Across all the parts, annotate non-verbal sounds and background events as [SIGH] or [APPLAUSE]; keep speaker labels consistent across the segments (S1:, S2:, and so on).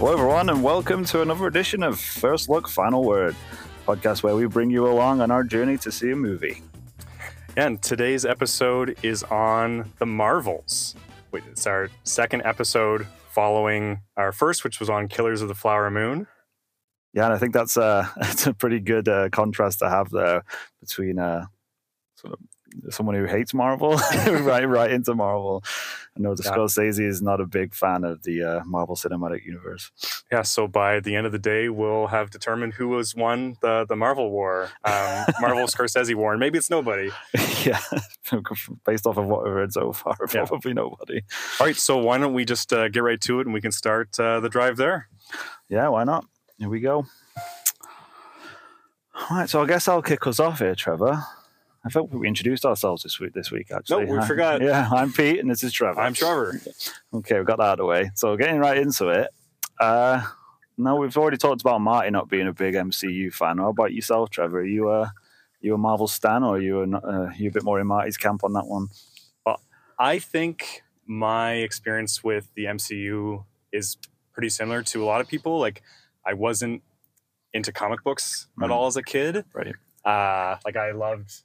S1: Hello, everyone, and welcome to another edition of First Look, Final Word, podcast where we bring you along on our journey to see a movie.
S2: And today's episode is on the Marvels. Wait, It's our second episode following our first, which was on Killers of the Flower Moon.
S1: Yeah, and I think that's a, [LAUGHS] that's a pretty good uh, contrast to have there between uh, sort of someone who hates Marvel [LAUGHS] right right into Marvel. I know the
S2: Yeah.
S1: Scorsese is not a big fan of the uh, Marvel Cinematic Universe.
S2: Yeah, so by the end of the day, we'll have determined who has won the, the Marvel War, um, [LAUGHS] Marvel Scorsese War, and maybe it's nobody. [LAUGHS]
S1: yeah, based off of what we've read so far,
S2: Yeah.
S1: probably nobody.
S2: All right, so why don't we just uh, get right to it and we can start uh, the drive there?
S1: Yeah, why not? Here we go. All right, so I guess I'll kick us off here, Trevor. I thought we introduced ourselves this week. This week, actually.
S2: No, we
S1: Hi- [LAUGHS]
S2: forgot.
S1: Yeah, I'm Pete, and this is Trevor.
S2: I'm Trevor.
S1: Okay, we got that out of the way. So getting right into it. Uh, now we've already talked about Marty not being a big MCU fan. How about yourself, Trevor? Are you a you a Marvel stan, or are you a, uh, you a bit more in Marty's camp on that one?
S2: Well, I think my experience with the MCU is pretty similar to a lot of people. Like, I wasn't into comic books
S1: Mhm.
S2: at all as a kid.
S1: Right.
S2: Uh, like, I loved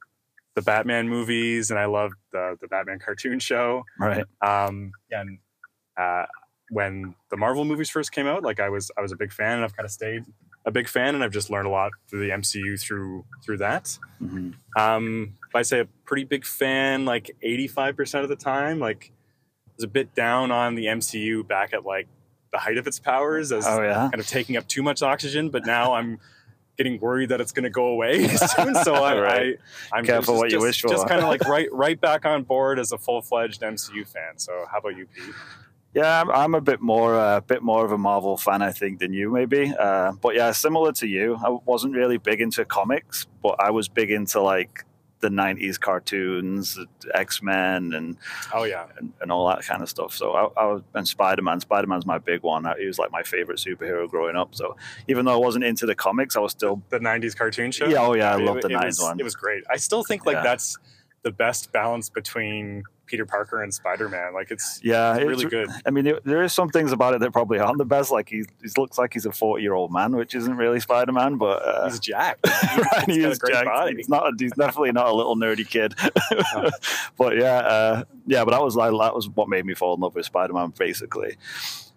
S2: the Batman movies and I loved the, the Batman cartoon show.
S1: Right.
S2: Um, and uh, when the Marvel movies first came out, like I was I was a big fan, and I've kind of stayed a big fan, and I've just learned a lot through the MCU through through that.
S1: hmm
S2: Um, I say a pretty big fan, like 85% of the time, like I was a bit down on the MCU back at like the height of its powers as
S1: Oh yeah.
S2: kind of taking up too much oxygen, but now I'm getting worried that it's going to go away [LAUGHS] soon. So I,
S1: Right.
S2: I I'm
S1: Careful
S2: just,
S1: what you
S2: just-
S1: wish for.
S2: Just kind of like [LAUGHS] right, right back on board as a full fledged MCU fan. So how about you, Pete?
S1: Yeah, I'm, I'm a bit more a bit more of a Marvel fan, I think, than you maybe. Uh, but yeah, similar to you, I wasn't really big into comics, but I was big into like the '90s cartoons, X Men, and,
S2: Oh yeah,
S1: and and all that kind of stuff. So I, I was and Spider Man. Spider Man's my big one. He was like my favorite superhero growing up. So even though I wasn't into the comics, I was still
S2: the '90s cartoon show.
S1: yeah, oh yeah, I
S2: It-
S1: love the
S2: it
S1: '90s
S2: was,
S1: one.
S2: It was great. I still think like
S1: Yeah.
S2: that's the best balance between Peter Parker and Spider Man. Like it's
S1: yeah,
S2: it's really good.
S1: I mean, there, there is some things about it that probably aren't the best. Like he, he looks like he's a forty-year-old man, which isn't really Spider-Man. But uh,
S2: He's jacked.
S1: right, [LAUGHS]
S2: He's
S1: he
S2: got
S1: is
S2: a great
S1: jacked.
S2: body.
S1: He's not. He's definitely not a little nerdy kid. [LAUGHS] [LAUGHS] but yeah, uh, yeah. But that was like that was what made me fall in love with Spider-Man, basically.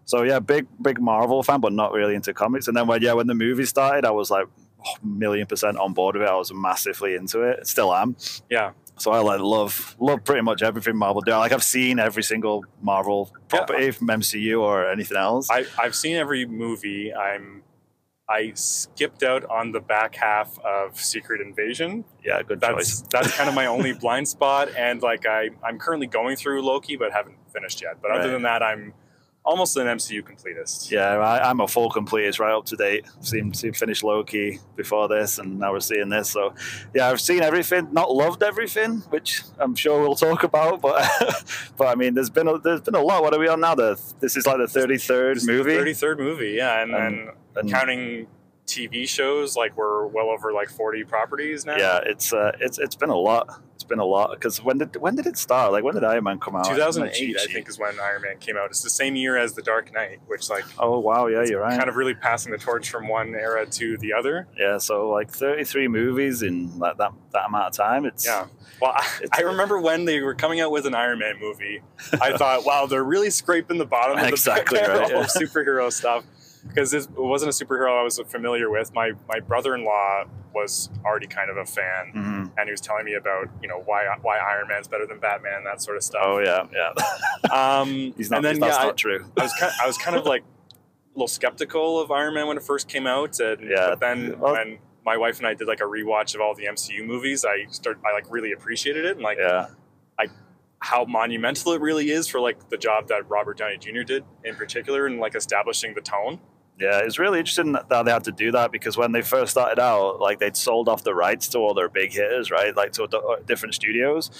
S1: So yeah, big big Marvel fan, but not really into comics. And then when yeah, when the movie started, I was like oh, million percent on board with it. I was massively into it. Still am.
S2: Yeah.
S1: So I like love love pretty much everything Marvel do. Like I've seen every single Marvel
S2: Yeah.
S1: property from MCU or anything else.
S2: I, I've seen every movie. I'm I skipped out on the back half of Secret Invasion.
S1: yeah, good
S2: That's
S1: choice.
S2: that's [LAUGHS] kind of my only blind spot. And like I I'm currently going through Loki, but haven't finished yet. But other than that, I'm almost an MCU completist.
S1: Yeah, I, I'm a full completist, right up to date. Seen, seen finished Loki before this, and now we're seeing this. So, yeah, I've seen everything. Not loved everything, which I'm sure we'll talk about. But, [LAUGHS] but I mean, there's been a, there's been a lot. What are we on now? The this is like the 33rd
S2: This is the
S1: movie.
S2: 33rd movie, yeah, and, and
S1: and-
S2: counting TV shows, like we're well over like 40 properties now.
S1: yeah, it's uh, it's it's been a lot. It's been a lot because when did when did it start? Like when did Iron Man come out?
S2: 2008, I think, is when Iron Man came out. It's the same year as The Dark Knight, which like
S1: Oh wow, yeah, you're right.
S2: kind of really passing the torch from one era to the other.
S1: yeah, so like 33 movies in like that that amount of time. It's
S2: Yeah. Well, I,
S1: It's-
S2: I remember when they were coming out with an Iron Man movie, I [LAUGHS] thought, wow, they're really scraping the bottom of the
S1: Exactly
S2: barrel
S1: right, [LAUGHS] yeah.
S2: of superhero stuff. Because it wasn't a superhero I was familiar with. My my brother in law was already kind of a fan,
S1: Mhm.
S2: and he was telling me about you know why why Iron Man's better than Batman, that sort of stuff.
S1: Oh yeah, yeah. [LAUGHS]
S2: Um,
S1: He's not.
S2: and then
S1: that's
S2: yeah, I-
S1: not true.
S2: I was kind I was kind of like a little skeptical of Iron Man when it first came out, and
S1: Yeah.
S2: but then
S1: Well-
S2: when my wife and I did like a rewatch of all the MCU movies, I started I like really appreciated it and like
S1: Yeah.
S2: I how monumental it really is for like the job that Robert Downey Jr. did in particular and like establishing the tone.
S1: Yeah, it's really interesting that they had to do that because when they first started out, like they'd sold off the rights to all their big hitters, right? Like to uh, different studios,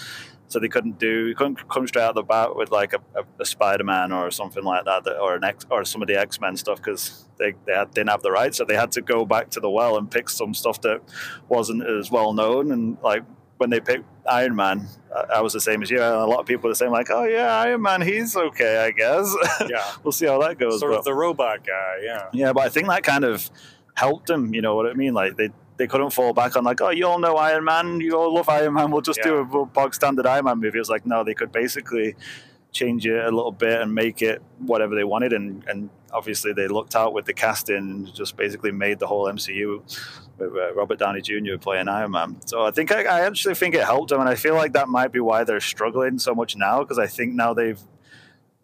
S1: so they couldn't do couldn't come straight out the bat with like a, a, Spider Man or something like that, that- or an X or some of the X Men stuff because they they had, didn't have the rights, so they had to go back to the well and pick some stuff that wasn't as well known and like when they picked Iron Man, I was the same as you. And a lot of people are saying like, "Oh yeah, Iron Man, he's okay, I guess." [LAUGHS]
S2: Yeah,
S1: we'll see how that goes.
S2: sort
S1: but,
S2: of the robot guy. Yeah,
S1: yeah, but I think that kind of helped him. You know what I mean? Like they they couldn't fall back on like, "Oh, you all know Iron Man, you all love Iron Man. We'll just do a bog standard Iron Man movie." It was like, no, they could basically change it a little bit and make it whatever they wanted and and obviously they looked out with the casting and just basically made the whole MCU with uh, Robert Downey Jr. playing Iron Man. So I think I, I, actually think it helped them, and I feel like that might be why they're struggling so much now because I think now they've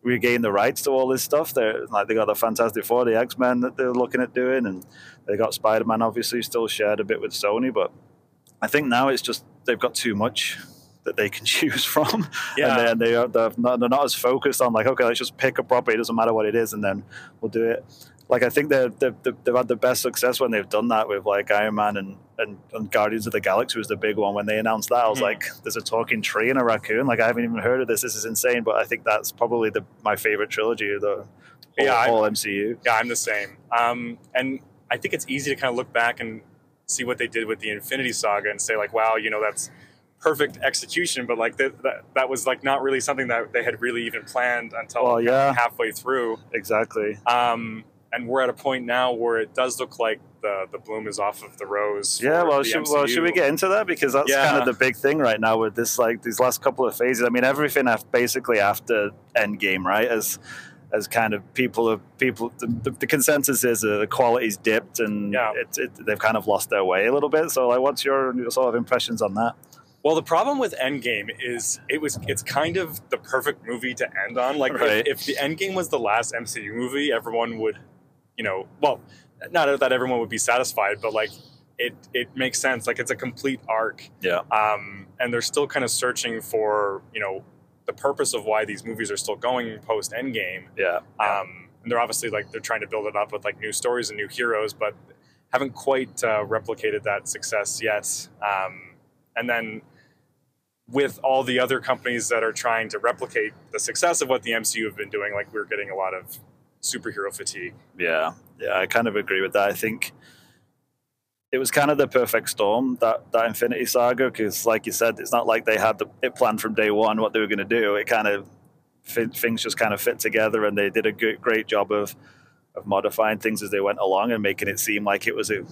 S1: regained the rights to all this stuff. They're like they got the Fantastic Four, the X Men that they're looking at doing, and they got Spider Man obviously still shared a bit with Sony, but I think now it's just they've got too much that they can [LAUGHS] choose from.
S2: Yeah.
S1: And then they are, they're not, they're not as focused on like, okay, let's just pick a property. It doesn't matter what it is, and then we'll do it. Like I think they're, they're, they've had the best success when they've done that with like Iron Man and, and, and Guardians of the Galaxy was the big one. When they announced that, I was mm. like, "There's a talking tree and a raccoon." Like I haven't even heard of this. This is insane. But I think that's probably the my favorite trilogy of the whole,
S2: yeah,
S1: whole MCU.
S2: Yeah, I'm the same. Um, and I think it's easy to kind of look back and see what they did with the Infinity Saga and say like, "Wow, you know, that's." Perfect execution, but like that, that, that was like not really something that they had really even planned until
S1: well, yeah.
S2: halfway through.
S1: Exactly.
S2: Um, and we're at a point now where it does look like the the bloom is off of the rose.
S1: Yeah, well, should, well, should we get into that because that's yeah. kind of the big thing right now with this like these last couple of phases. I mean, everything after, basically after Endgame, right? As as kind of people of people the, the, consensus is uh, the quality's dipped and
S2: yeah.
S1: it, it, they've kind of lost their way a little bit. So, like, what's your sort of impressions on that?
S2: Well, the problem with Endgame is it was it's kind of the perfect movie to end on. Like right. if, if, the Endgame was the last MCU movie, everyone would, you know, well, not that everyone would be satisfied, but like it it makes sense. Like it's a complete arc.
S1: Yeah.
S2: Um, and they're still kind of searching for you know the purpose of why these movies are still going post Endgame.
S1: Yeah.
S2: Um, and they're obviously like they're trying to build it up with like new stories and new heroes, but haven't quite uh, replicated that success yet. Um, and then with all the other companies that are trying to replicate the success of what the MCU have been doing, like we're getting a lot of superhero fatigue.
S1: Yeah, yeah, I kind of agree with that. I think it was kind of the perfect storm that that Infinity Saga because, like you said, it's not like they had the, it planned from day one what they were going to do. It kind of things just kind of fit together, and they did a good, great job of of modifying things as they went along and making it seem like it was a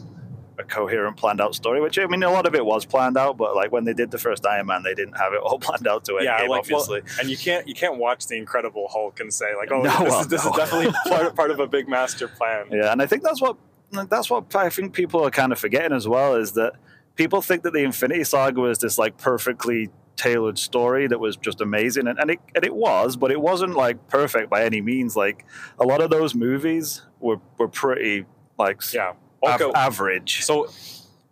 S1: a coherent, planned out story. Which I mean, a lot of it was planned out, but like when they did the first Iron Man, they didn't have it all [LAUGHS] planned out to it. Yeah, like, obviously.
S2: Well, and you can't you can't watch the Incredible Hulk and say like, oh, no, this, well, is, this no. is definitely [LAUGHS] part, part of a big master plan.
S1: Yeah, and I think that's what that's what I think people are kind of forgetting as well is that people think that the Infinity Saga was this like perfectly tailored story that was just amazing and, and it and it was but it wasn't like perfect by any means like a lot of those movies were were pretty like
S2: yeah
S1: okay. Av- average.
S2: So,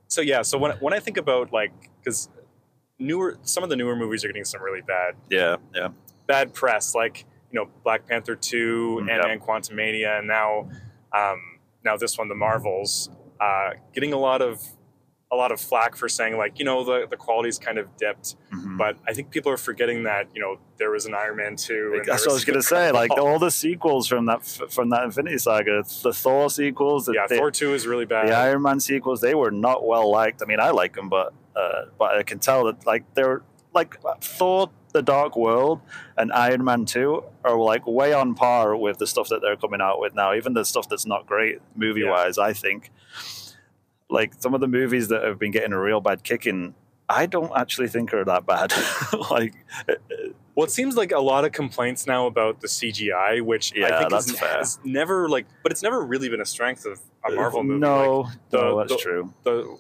S2: so yeah. So when when I think about like because newer some of the newer movies are getting some really bad
S1: yeah yeah
S2: bad press like you know Black Panther two mm, and, and Quantumania and now um, now this one the Marvels uh, getting a lot of a lot of flack for saying like you know the the quality's kind of dipped, mm-hmm. but I think people are forgetting that you know there was an Iron Man two.
S1: That's what I was gonna say. Like all the sequels from that from that Infinity Saga, the Thor sequels. The,
S2: yeah,
S1: the,
S2: Thor two is really bad.
S1: The Iron Man sequels, they were not well liked. I mean, I like them, but uh, but I can tell that like they're like Thor. The Dark World and Iron Man 2 are like way on par with the stuff that they're coming out with now, even the stuff that's not great movie wise, yeah. I think like some of the movies that have been getting a real bad kicking, I don't actually think are that bad. [LAUGHS] like, uh,
S2: well, it seems like a lot of complaints now about the CGI, which
S1: yeah,
S2: I think
S1: that's
S2: is,
S1: fair.
S2: is never like, but it's never really been a strength of a uh, Marvel movie.
S1: No,
S2: like
S1: the, no, that's
S2: the,
S1: true.
S2: The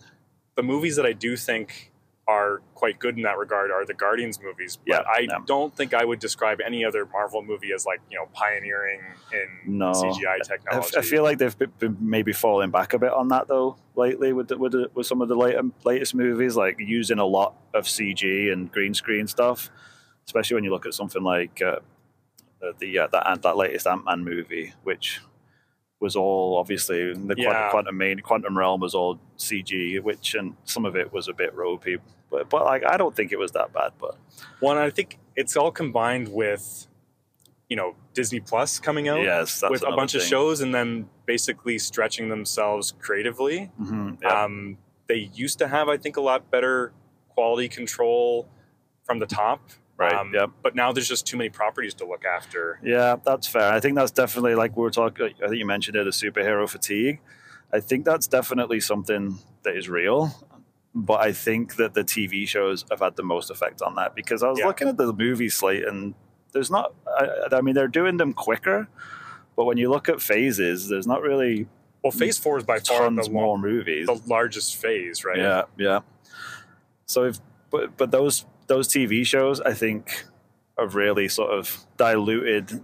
S2: the movies that I do think are quite good in that regard are the Guardians movies. But
S1: yeah,
S2: I
S1: yeah.
S2: don't think I would describe any other Marvel movie as like you know pioneering in
S1: no.
S2: CGI technology.
S1: I, feel like they've been maybe falling back a bit on that though lately with the, with the, with some of the later, latest movies, like using a lot of CG and green screen stuff. Especially when you look at something like uh, the uh, that that latest Ant Man movie, which was all obviously the
S2: yeah.
S1: quantum, main quantum realm was all CG, which and some of it was a bit ropey, but but like I don't think it was that bad. But
S2: one, I think it's all combined with you know Disney Plus coming out,
S1: yes,
S2: with a bunch
S1: thing.
S2: of shows, and then basically stretching themselves creatively.
S1: Mm-hmm, yeah.
S2: um, they used to have, I think, a lot better quality control from the top.
S1: Right.
S2: Um,
S1: yep.
S2: But now there's just too many properties to look after.
S1: Yeah, that's fair. I think that's definitely like we were talking. I think you mentioned it, a superhero fatigue. I think that's definitely something that is real. But I think that the TV shows have had the most effect on that because I was
S2: Yeah.
S1: looking at the movie slate and there's not. I, I mean, they're doing them quicker, but when you look at phases, there's not really
S2: Well, Phase Four is by far the,
S1: more movies.
S2: the largest phase, right?
S1: Yeah, yeah. So if but but those those TV shows, I think, have really sort of diluted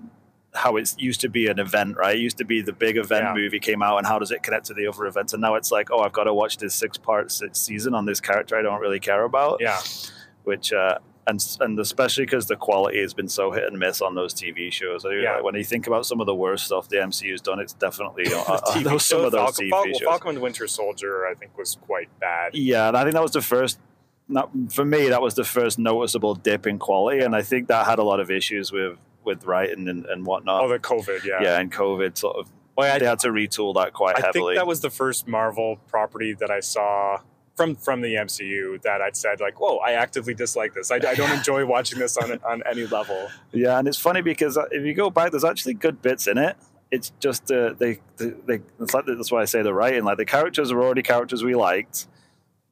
S1: how it used to be an event, right? It used to be the big event
S2: Yeah.
S1: movie came out, and how does it connect to the other events? And now it's like, oh, I've got to watch this six part season on this character I don't really care about,
S2: Yeah.
S1: which. uh and, and especially because the quality has been so hit and miss on those TV shows. I,
S2: Yeah.
S1: When you think about some of the worst stuff the MCU's done, it's definitely uh, [LAUGHS]
S2: TV
S1: those, some of those
S2: Falcon,
S1: TV
S2: Fal-
S1: shows.
S2: Falcon and the Winter Soldier, I think, was quite bad.
S1: Yeah, and I think that was the first. Not, for me, that was the first noticeable dip in quality, and I think that had a lot of issues with with writing and, and whatnot.
S2: Oh, the COVID, yeah.
S1: yeah. and COVID sort of
S2: Well, I,
S1: they had to retool that quite
S2: I
S1: heavily.
S2: think that was the first Marvel property that I saw from from the MCU that I'd said like, "Whoa, I actively dislike this. I, I don't [LAUGHS] enjoy watching this on on any level."
S1: yeah, and it's funny because uh, if you go back, there's actually good bits in it. It's just uh, they, they, they it's like that's why I say the writing. Like the characters are already characters we liked.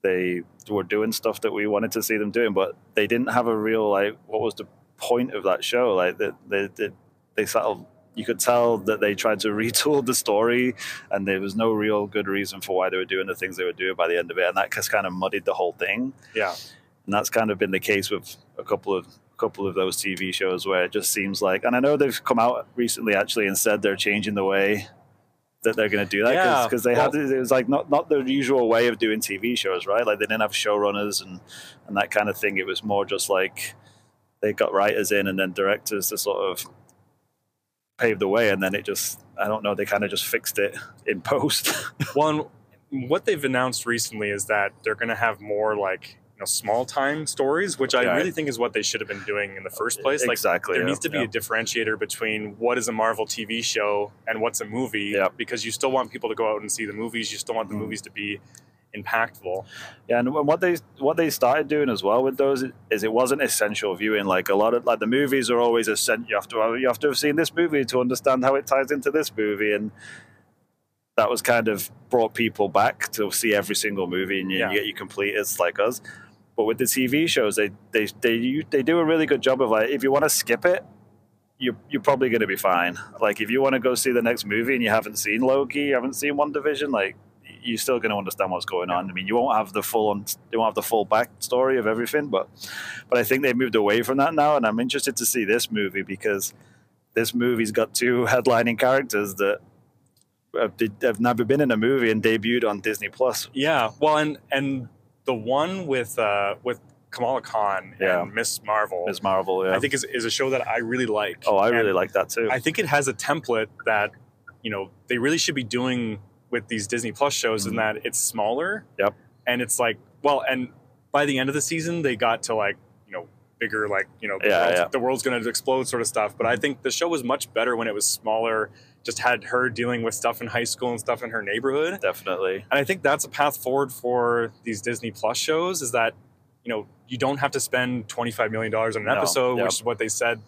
S1: They were doing stuff that we wanted to see them doing, but they didn't have a real like. What was the point of that show? Like they they they, they of you could tell that they tried to [LAUGHS] retool the story, and there was no real good reason for why they were doing the things they were doing by the end of it, and that just kind of muddied the whole thing.
S2: Yeah,
S1: and that's kind of been the case with a couple of a couple of those TV shows where it just seems like, and I know they've come out recently actually and said they're changing the way that they're going to do that
S2: Yeah,
S1: because they
S2: well-
S1: had it was like not not the usual way of doing TV shows, right? Like they didn't have showrunners and and that kind of thing. It was more just like they got writers in and then directors to sort of pave the way, and then it just I don't know they kind of just fixed it in post. [LAUGHS]
S2: One, what they've announced recently is that they're going to have more like you know small time stories, which I really think is what they should have been doing in the first place. Like
S1: exactly.
S2: there
S1: yeah,
S2: needs to be
S1: yeah.
S2: a differentiator between what is a Marvel TV show and what's a movie,
S1: Yeah.
S2: because you still want people to go out and see the movies. You still want the
S1: Mhm.
S2: movies to be impactful.
S1: Yeah, and what they what they started doing as well with those is it wasn't essential viewing. Like a lot of like the movies are always essential. You have to you have to have seen this movie to understand how it ties into this movie, and that was kind of brought people back to see every single movie, and you,
S2: Yeah.
S1: you get your completists like us. But with the TV shows, they they they you- they do a really good job of like if you want to skip it. You're, you're probably going to be fine. Like if you want to go see the next movie and you haven't seen Loki, you haven't seen WandaVision, like you're still going to understand what's going on. I mean, you won't have the full on, you won't have the full backstory of everything, but but I think they've moved away from that now, and I'm interested to see this movie because this movie's got two [LAUGHS] headlining characters that have, have never been in a movie and debuted on Disney Plus.
S2: Yeah, well, and and the one with uh, with Kamala Khan
S1: Yeah.
S2: and Miss Marvel,
S1: Miss Marvel, yeah.
S2: I think is, is a show that I really like.
S1: oh, I
S2: And
S1: really like that too.
S2: I think it has a template that you know they really should be doing with these Disney Plus shows, in
S1: Mhm.
S2: that it's smaller.
S1: Yep.
S2: And it's like, well, and by the end of the season, they got to like you know bigger, like you know, the,
S1: Yeah,
S2: world's,
S1: yeah.
S2: the world's going to explode sort of stuff. But I think the show was much better when it was smaller. Just had her dealing with stuff in high school and stuff in her neighborhood.
S1: Definitely.
S2: And I think that's a path forward for these Disney Plus shows is that, you know, you don't have to spend $25 million on an
S1: No,
S2: episode,
S1: yep.
S2: which is what they said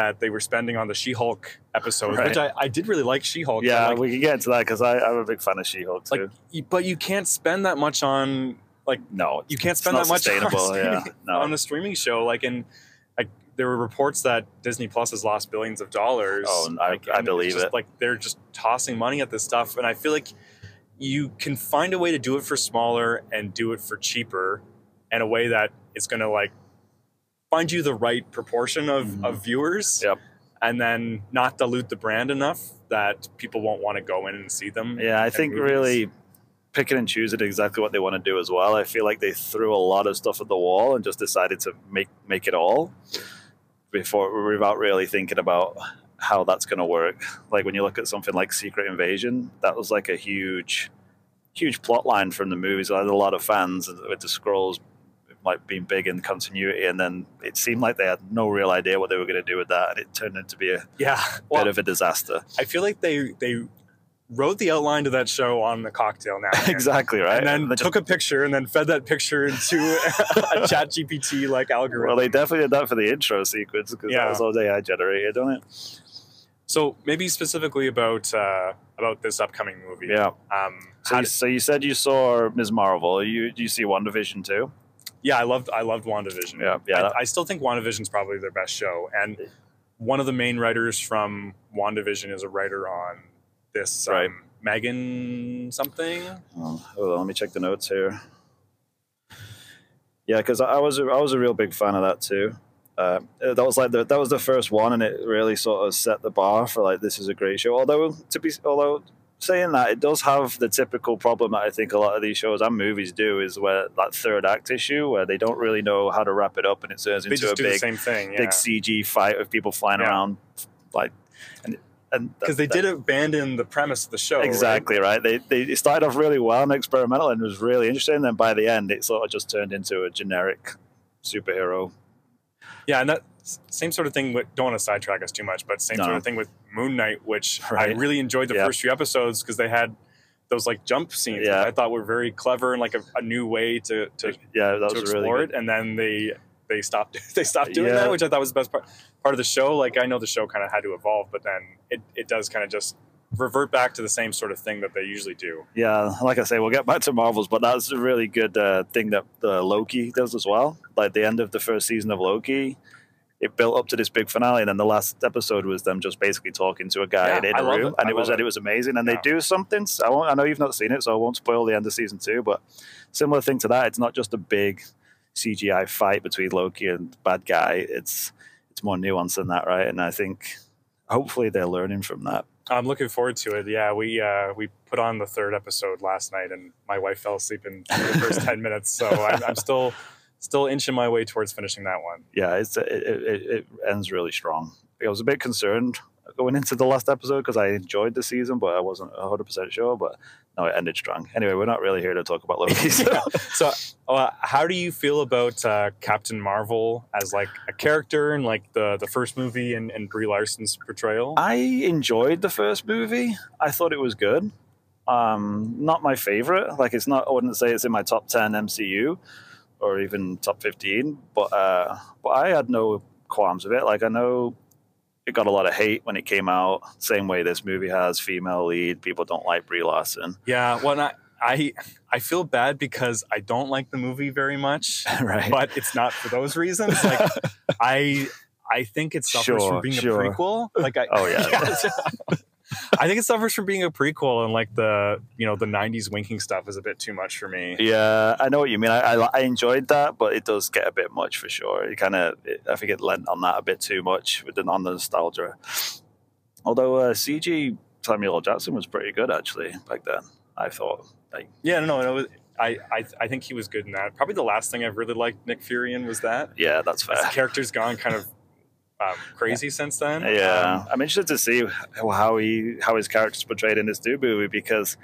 S2: that they were spending on the She Hulk episodes,
S1: Right.
S2: which I, I did really like She Hulk.
S1: Yeah,
S2: like,
S1: we can get into that because I'm a big fan of She-Hulk too.
S2: like, but you can't spend that much on, like,
S1: no,
S2: you can't spend that much on,
S1: sustainable. yeah,
S2: streaming-
S1: no.
S2: on a streaming show. Like, and like, there were reports that Disney Plus has lost billions of dollars.
S1: Oh, I-
S2: Like,
S1: I believe
S2: just,
S1: it.
S2: Like, they're just tossing money at this stuff. And I feel like you can find a way to do it for smaller and do it for cheaper in a way that it's going to like find you the right proportion of,
S1: Mhm.
S2: of viewers
S1: Yep.
S2: and then not dilute the brand enough that people won't want to go in and see them.
S1: Yeah, I think
S2: movies.
S1: really picking and choosing exactly what they want to do as well. I feel like they threw a lot of stuff at the wall and just decided to make make it all before without really thinking about how that's going to work. Like when you look at something like Secret Invasion, that was like a huge, huge plot line from the movies. I had a lot of fans with the scrolls like being big in continuity, and then it seemed like they had no real idea what they were going to do with that, and it turned into be a
S2: Yeah. Well, [LAUGHS]
S1: bit of a disaster.
S2: I feel like they they wrote the outline to that show on the cocktail napkin. [LAUGHS]
S1: exactly right.
S2: And then
S1: They
S2: took a picture and then fed that picture into [LAUGHS] a chat GPT like algorithm.
S1: well, they definitely did that for the intro sequence because
S2: Yeah.
S1: that was all AI generated, on it?
S2: so maybe specifically about uh, about this upcoming movie.
S1: Yeah.
S2: Um,
S1: So you,
S2: did-
S1: so you said you saw Ms. Marvel. You do you see WandaVision too?
S2: Yeah, I loved I loved WandaVision.
S1: Yeah, yeah.
S2: I, I still think WandaVision's probably their best show. And one of the main writers from WandaVision is a writer on this um,
S1: Right.
S2: Megan something.
S1: Oh, hold on, let me check the notes here. Yeah, because I was a, I was a real big fan of that too. Uh, that was like the, that was the first one, and it really sort of set the bar for like this is a great show. Although to be although saying that, it does have the typical problem that I think a lot of these shows and movies do is where that third act issue where they don't really know how to wrap it up, and it turns
S2: They
S1: into a big
S2: same thing.
S1: big CG fight of people flying
S2: Yeah.
S1: around, like and and
S2: Because they
S1: that-
S2: did abandon the premise of the show.
S1: Exactly right. They they started off really well and experimental and it was really interesting. And then by the end, it sort of just turned into a generic superhero.
S2: Yeah, and that same sort of thing. With, don't want to sidetrack us too much, but same sort of thing with Moon Knight, which [LAUGHS] I really enjoyed the
S1: Yep.
S2: first few episodes because they had those like jump scenes
S1: Yeah.
S2: that I thought were very clever and like a, a new way to to,
S1: Yeah, that
S2: to
S1: was
S2: explore
S1: really
S2: it. And then they they stopped [LAUGHS] they stopped doing
S1: Yeah.
S2: that, which I thought was the best part part of the show. Like I know the show kind of had to evolve, but then it it does kind of just revert back to the same sort of thing that they usually do.
S1: Yeah, like I say, we'll get back to Marvels, but that's a really good uh, thing that uh, Loki does as well. Like the end of the first season of Loki, it built up to this big finale, and then the last episode was them just basically talking to a guy
S2: Yeah,
S1: in a room,
S2: it.
S1: and
S2: I
S1: it was
S2: love it.
S1: it was amazing. And
S2: Yeah.
S1: they do something. I won't, I know you've not seen it, so I won't spoil the end of season two. But similar thing to that, it's not just a big CGI fight between Loki and bad guy. It's it's more nuanced than that, right? And I think hopefully they're learning from that.
S2: I'm looking forward to it. Yeah, we uh, we put on the third episode last night, and my wife fell asleep in the first [LAUGHS] ten minutes. So I'm, I'm still still inching my way towards finishing that one.
S1: yeah, it's it, it, it ends really strong. I was a bit concerned going into the last episode because I enjoyed the season, but I wasn't 100 percent sure. But no, it ended strong. Anyway, we're not really here to talk about Loki. [LAUGHS] So.
S2: So, uh, how do you feel about uh, Captain Marvel as like a character in like the the first movie and, and Brie Larson's portrayal?
S1: I enjoyed the first movie. I thought it was good. Um, not my favorite. Like it's not. I wouldn't say it's in my top 10 MCU or even top 15. But uh, but I had no qualms with it. Like I know it got a lot of hate when it came out. Same way this movie has female lead. People don't like Brie Larson.
S2: yeah, well, I, I I feel bad because I don't like the movie very much, [LAUGHS]
S1: right.
S2: but it's not for those reasons. Like [LAUGHS] I I think it suffers
S1: Sure,
S2: from being
S1: sure.
S2: a prequel. Like I
S1: Oh, yeah. [LAUGHS]
S2: I think it suffers from being a prequel and like the you know the '90s winking stuff is a bit too much for me.
S1: Yeah, I know what you mean. I, I, I enjoyed that, but it does get a bit much for sure. It kind of, I think it lent on that a bit too much with the nostalgia. Although uh, CG Samuel L. Jackson was pretty good actually back then. I thought. Like,
S2: Yeah, no, no. I, I I think he was good in that. Probably the last thing I've really liked Nick Fury in was that.
S1: yeah, that's
S2: His
S1: fair.
S2: character's gone kind of um, crazy since then.
S1: Yeah,
S2: Um,
S1: I'm interested to see how he how his character's portrayed in this new movie because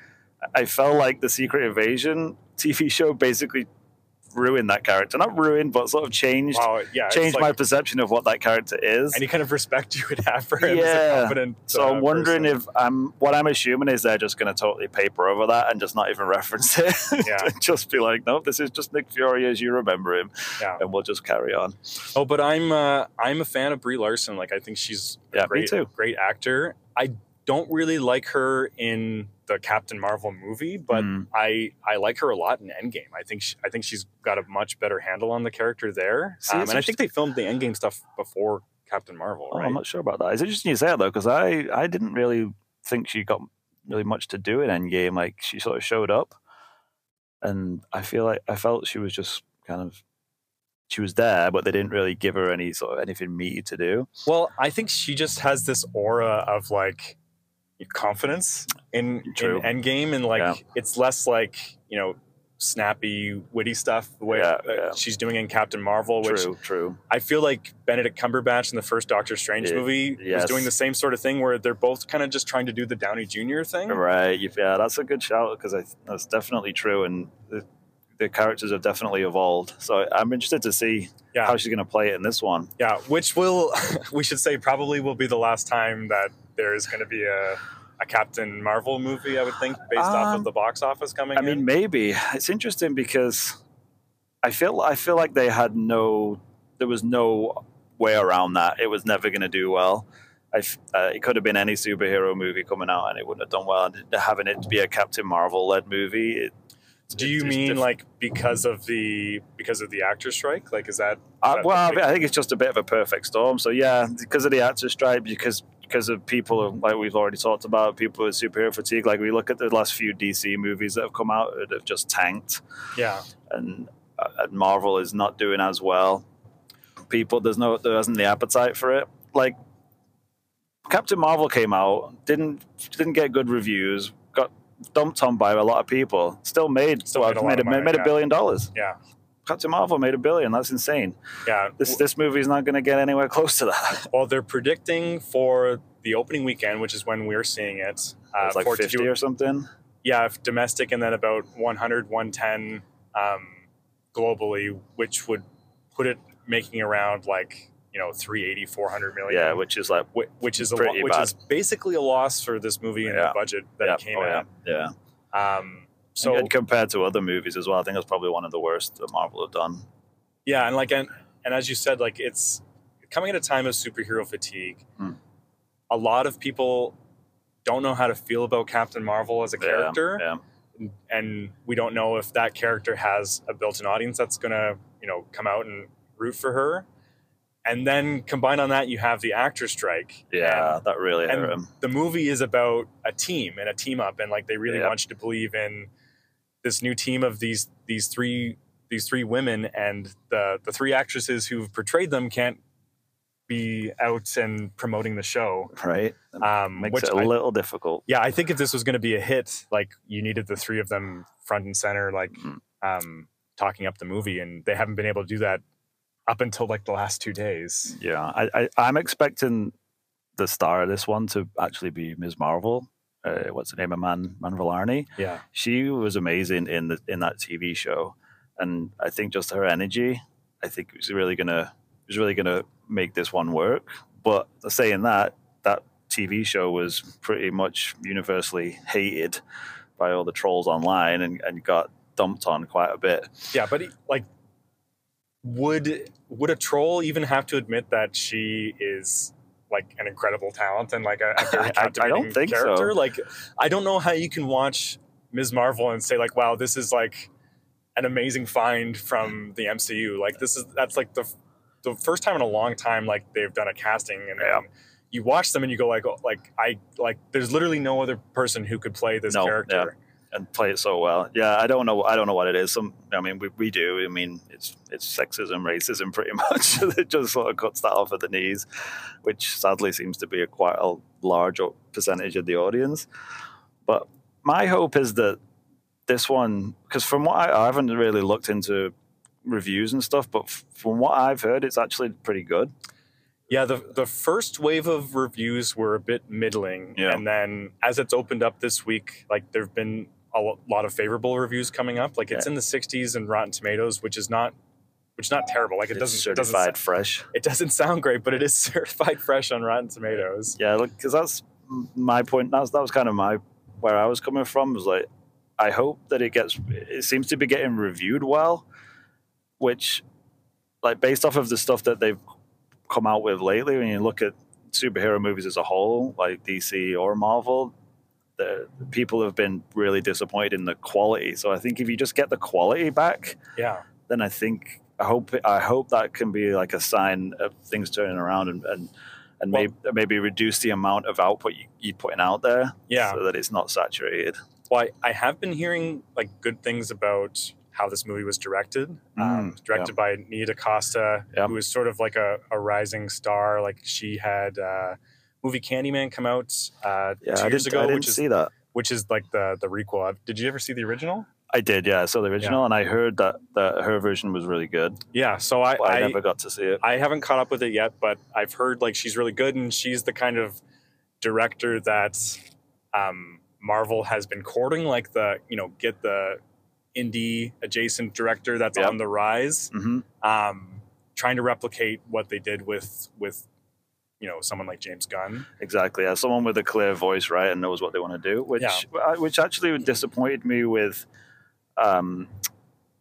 S1: I felt like the Secret Invasion TV show basically ruined that character. Not ruined, but sort of changed
S2: wow, yeah.
S1: changed
S2: like
S1: my perception of what that character is.
S2: any kind of respect you would have for him as a
S1: Yeah. So
S2: uh,
S1: I'm wondering
S2: person.
S1: if I'm what I'm assuming is they're just going to totally paper over that and just not even reference it.
S2: Yeah. [LAUGHS]
S1: just be like, nope, this is just Nick Fury as you remember him,
S2: Yeah.
S1: and we'll just carry on.
S2: Oh, but I'm uh, I'm a fan of Brie Larson. Like I think she's a
S1: Yeah, me too.
S2: great actor. I don't really like her in the Captain Marvel movie, but
S1: Mm.
S2: I I like her a lot in Endgame. I think she, I think she's got a much better handle on the character there.
S1: See,
S2: Um, and I think they filmed the Endgame stuff before Captain Marvel,
S1: Oh,
S2: right?
S1: I'm not sure about that. It's interesting you say that though, because I I didn't really think she got really much to do in Endgame. Like she sort of showed up, and I feel like I felt she was just kind of she was there, but they didn't really give her any sort of anything meaty to do.
S2: Well, I think she just has this aura of like confidence in,
S1: True.
S2: in Endgame, and like
S1: Yeah.
S2: it's less like you know snappy, witty stuff the way
S1: Yeah,
S2: uh,
S1: yeah.
S2: she's doing in Captain Marvel, which
S1: True, true.
S2: I feel like Benedict Cumberbatch in the first Doctor Strange
S1: Yeah,
S2: movie was doing the same sort of thing, where they're both kind of just trying to do the Downey Jr. thing.
S1: Right. Yeah, that's a good shout because that's definitely true, and the, the characters have definitely evolved. So I'm interested to see
S2: Yeah.
S1: how she's going to play it in this one.
S2: Yeah, which will [LAUGHS] we should say probably will be the last time that there is going to be a a Captain Marvel movie. I would think based off
S1: Um,
S2: of the box office coming.
S1: I mean,
S2: in.
S1: maybe it's interesting because I feel I feel like they had no, there was no way around that. It was never going to do well. Uh, it could have been any superhero movie coming out and it wouldn't have done well. And having it be a Captain Marvel led movie, it,
S2: Do you mean
S1: diff-
S2: like because of the because of the actor strike? Like, is that?
S1: Uh,
S2: that
S1: well, I think it's just a bit of a perfect storm. So yeah, because of the actor strike, because because of people like we've already talked about, people with superhero fatigue. Like we look at the last few DC movies that have come out that have just tanked.
S2: Yeah,
S1: and, uh, and Marvel is not doing as well. People, there's no, there isn't the appetite for it. Like Captain Marvel came out, didn't didn't get good reviews, got dumped on by a lot of people. Still made,
S2: Still
S1: well,
S2: made a
S1: made,
S2: money,
S1: made a billion dollars.
S2: yeah,
S1: Captain Marvel made a billion. That's insane.
S2: yeah.
S1: This this movie is not going to get anywhere close to that. [LAUGHS]
S2: Well, they're predicting for the opening weekend, which is when we're seeing it. Uh,
S1: it's like
S2: for it to
S1: fifty
S2: do-
S1: or something.
S2: yeah, if domestic, and then about 100, 110 um, globally, which would put it making around like you know 380, 400 million.
S1: Yeah, which is like
S2: whi- which is a lo- which
S1: bad.
S2: is basically a loss for this movie and
S1: Yeah.
S2: the budget that
S1: yeah,
S2: it came
S1: oh, yeah, yeah.
S2: Um, so
S1: and compared to other movies as well, I think that's probably one of the worst that Marvel have done.
S2: yeah, and like and and as you said, like it's coming at a time of superhero fatigue.
S1: Hmm.
S2: A lot of people don't know how to feel about Captain Marvel as a
S1: Yeah,
S2: character,
S1: yeah.
S2: and we don't know if that character has a built-in audience that's gonna you know come out and root for her. And then combined on that, you have the actor strike.
S1: Yeah, that really
S2: and the movie is about a team and a team up and like they really
S1: Yeah.
S2: want you to believe in this new team of these these three these three women and the the three actresses who've portrayed them can't be out and promoting the show
S1: Right?
S2: um
S1: Makes
S2: which
S1: it a
S2: I-
S1: little difficult.
S2: yeah i think if this was going to be a hit like you needed the three of them front and center like
S1: Mhm.
S2: um talking up the movie and they haven't been able to do that up until like the last two days
S1: Yeah, I, I, I'm expecting the star of this one to actually be Ms. Marvel. Uh, what's the name? Of Man Manvalarni.
S2: yeah
S1: She was amazing in the in that TV show, and I think just her energy, I think was really gonna was really gonna make this one work. But saying that, that TV show was pretty much universally hated by all the trolls online and, and got dumped on quite a bit.
S2: Yeah, but he- like, would would a troll even have to admit that she is like an incredible talent and like a, a very [LAUGHS]
S1: I- I don't
S2: captivating
S1: think so.
S2: character? Like, I don't know how you can watch Ms. Marvel and say like, "Wow, this is like an amazing find from the MCU." Like, this is that's like the the first time in a long time like they've done a casting and.
S1: Yeah.
S2: and you watch them and you go like, oh, like I like. There's literally no other person who could play this
S1: No,
S2: character.
S1: And play it so well. Yeah, I don't know. I don't know what it is. Some, I mean, we, we do. I mean, it's it's sexism, racism, pretty [LAUGHS] much. it just sort of cuts that off at the knees, which sadly seems to be a quite a large percentage of the audience. But my hope is that this one, because from what I, I haven't really looked into reviews and stuff, but from what I've heard, it's actually pretty good.
S2: Yeah, the the first wave of reviews were a bit middling,
S1: Yeah.
S2: and then as it's opened up this week, like there've been a lot of favorable reviews coming up. Like it's in the 60s and Rotten Tomatoes, which is not which is not terrible. Like it
S1: It's
S2: doesn't it doesn't,
S1: fresh.
S2: it doesn't sound great, but it is [LAUGHS] certified fresh on Rotten Tomatoes.
S1: Yeah, because that's my point. That's that was kind of my where I was coming from. Was like, I hope that it gets. It seems to be getting reviewed well, which, like, based off of the stuff that they've come out with lately. When you look at superhero movies as a whole, like DC or Marvel, the people have been really disappointed in the quality. So I think if you just get the quality back,
S2: Yeah,
S1: then I think I hope I hope that can be like a sign of things turning around and and, and
S2: Well-
S1: maybe maybe reduce the amount of output you, you're putting out there,
S2: yeah.
S1: so that it's not saturated.
S2: Well, I, I have been hearing like good things about how this movie was directed. um,
S1: Mm,
S2: directed by Nia DaCosta,
S1: Yeah.
S2: who is sort of like a, a rising star. Like she had uh, movie Candyman come out uh,
S1: Yeah,
S2: two
S1: I
S2: years ago,
S1: I didn't
S2: which is
S1: see that.
S2: which is like the the requel. Did you ever see the original?
S1: I did, yeah. I saw the original, and I heard that, that her version was really good.
S2: Yeah. So I
S1: I,
S2: I,
S1: never got to see it.
S2: I haven't caught up with it yet, but I've heard like she's really good, and she's the kind of director that um, Marvel has been courting, like the you know get the indie adjacent director that's
S1: Yep.
S2: on the rise.
S1: hmm
S2: um, trying to replicate what they did with with you know someone like James Gunn.
S1: Exactly. As someone with a clear voice, right, and knows what they want to do, which
S2: Yeah.
S1: uh, which actually disappointed me with um,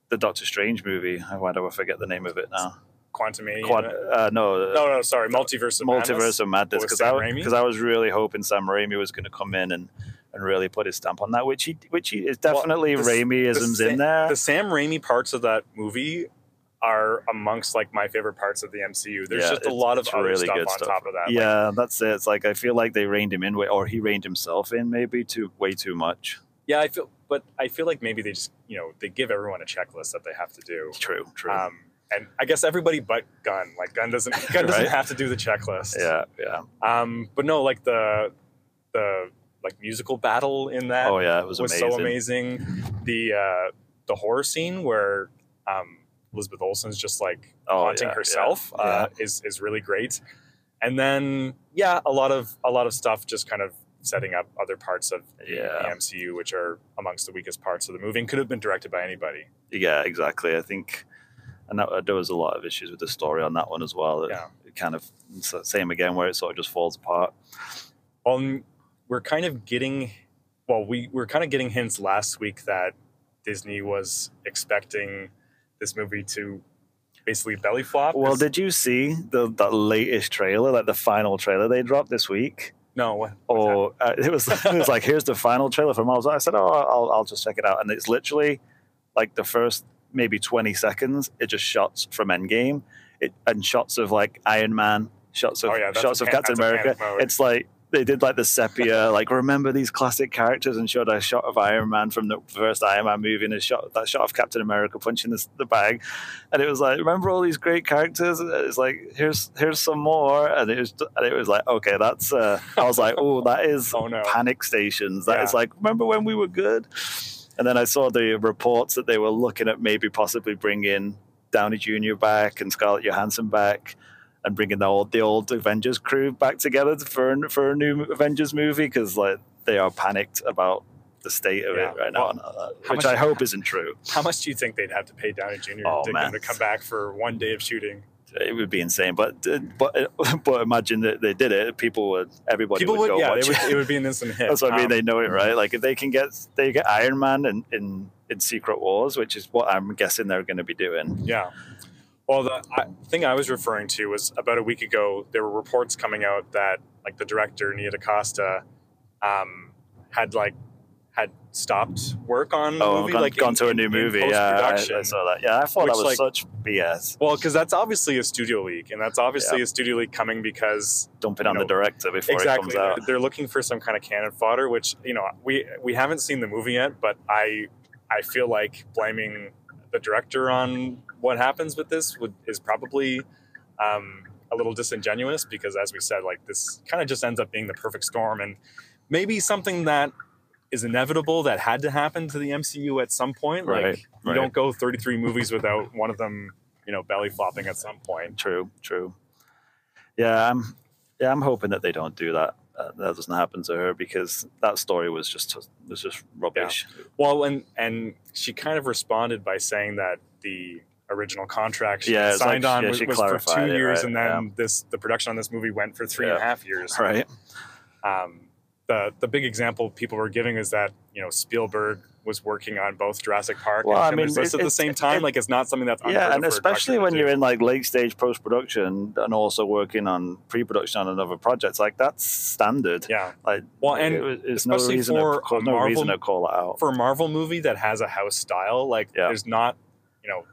S1: the Doctor Strange movie. Why do I forget the name of it now?
S2: Quantum
S1: Quad, uh, no,
S2: No, no, sorry, Multiverse of
S1: Multiverse
S2: Madness.
S1: of Madness because I because I was really hoping Sam Raimi was going to come in and, and really put his stamp on that, which he which he is
S2: Well,
S1: definitely
S2: the
S1: Raimiisms
S2: the
S1: in there.
S2: The Sam Raimi parts of that movie are amongst like my favorite parts of the MCU. There's
S1: Yeah,
S2: just a lot of other
S1: really
S2: stuff
S1: good
S2: on
S1: stuff.
S2: top of that. Like,
S1: yeah, that's it. It's like I feel like they reined him in, way- or he reined himself in, maybe too way too much.
S2: yeah, I feel, but I feel like maybe they just you know they give everyone a checklist that they have to do.
S1: True, true.
S2: Um, and I guess everybody but Gunn, like Gunn doesn't [LAUGHS] Gunn doesn't
S1: Right.
S2: have to do the checklist.
S1: yeah, yeah.
S2: Um, but no, like the the like musical battle in that
S1: Oh yeah, it was,
S2: was,
S1: amazing.
S2: so amazing. The uh, the horror scene where um, Elizabeth Olsen's just like
S1: Oh,
S2: haunting
S1: yeah,
S2: herself
S1: yeah,
S2: Uh, is is really great. And then yeah, a lot of a lot of stuff just kind of setting up other parts of the,
S1: Yeah.
S2: the MCU, which are amongst the weakest parts of the movie, and could have been directed by anybody.
S1: Yeah, exactly. I think, and that, there was a lot of issues with the story on that one as well. It,
S2: Yeah.
S1: it kind of same again, where it sort of just falls apart.
S2: Um, we're kind of getting, well, we we're kind of getting hints last week that Disney was expecting this movie to basically belly flop.
S1: Well, did you see the that latest trailer, like the final trailer they dropped this week?
S2: no, what,
S1: Or uh, it was [LAUGHS] it was like, here's the final trailer for Marvel. I said, oh, I'll I'll just check it out, and it's literally like the first maybe 20 seconds. It just shots from Endgame, it and shots of like Iron Man, shots of
S2: Oh, yeah,
S1: shots of Captain America. It's like they did like the sepia, like remember these classic characters, and showed a shot of Iron Man from the first Iron Man movie, and a shot that shot of Captain America punching the, the bag, and it was like remember all these great characters. It's like here's here's some more, and it was and it was like okay, that's. Uh, I was like, oh, that is [LAUGHS]
S2: Oh, no.
S1: panic stations. That is
S2: Yeah.
S1: like remember when we were good. And then I saw the reports that they were looking at maybe possibly bringing Downey Jr. back and Scarlett Johansson back and bringing the old the old Avengers crew back together for for a new Avengers movie because like they are panicked about the state of
S2: Yeah.
S1: it right now,
S2: Well,
S1: and, uh, which
S2: much-
S1: I hope isn't true.
S2: How much do you think they'd have to pay Downey Jr.
S1: Oh,
S2: to, get
S1: man.
S2: him to come back for one day of shooting?
S1: It would be insane, but but [LAUGHS] but imagine that they did it. People would everybody
S2: People
S1: would,
S2: would,
S1: go
S2: yeah, it would,
S1: it.
S2: it would be an instant hit. [LAUGHS]
S1: That's what I mean.
S2: Um,
S1: They know it, right? Like if they can get they get Iron Man in in, in Secret Wars, which is what I'm guessing they're going to be doing.
S2: Yeah. Well, the I, thing I was referring to was about a week ago. There were reports coming out that like the director Nia DaCosta um, had like had stopped work on the
S1: Oh,
S2: movie,
S1: gone,
S2: like
S1: gone
S2: in-
S1: to a new movie. Yeah, I. I saw that. Yeah, I thought
S2: Which,
S1: that was
S2: like-
S1: such BS.
S2: Well, because that's obviously a studio leak, and that's obviously a studio leak coming because
S1: Dumping on the
S2: know,
S1: director before it
S2: exactly
S1: comes out.
S2: they're, they're looking for some kind of cannon fodder. Which you know we we haven't seen the movie yet, but I I feel like blaming the director on what happens with this would is probably um, a little disingenuous because, as we said, like this kind of just ends up being the perfect storm, and maybe something that is inevitable that had to happen to the MCU at some point. Like you
S1: right.
S2: don't go 33 movies without one of them, you know, belly flopping at some point.
S1: True, true. Yeah, I'm. Yeah, I'm hoping that they don't do that. Uh, that doesn't happen to her because that story was just was just rubbish.
S2: Well, and and she kind of responded by saying that the original contract she
S1: Yeah,
S2: signed
S1: like-
S2: on
S1: yeah,
S2: was, was for two years,
S1: right,
S2: and then
S1: yeah.
S2: this the production on this movie went for three and a half years.
S1: Right.
S2: Um, the the big example people were giving is that you know Spielberg was working on both Jurassic Park
S1: Well, I
S2: and
S1: mean,
S2: List
S1: it-
S2: at the same time.
S1: it-
S2: like it's not something that's
S1: Yeah, and especially when you're in like late stage post production and also working on pre production on another project, like that's standard.
S2: yeah.
S1: Like,
S2: Well, and
S1: it was- no reason
S2: for
S1: to, call-
S2: a
S1: no
S2: Marvel-
S1: reason to call it out.
S2: for a Marvel movie that has a house style, like
S1: Yeah.
S2: there's not, you know,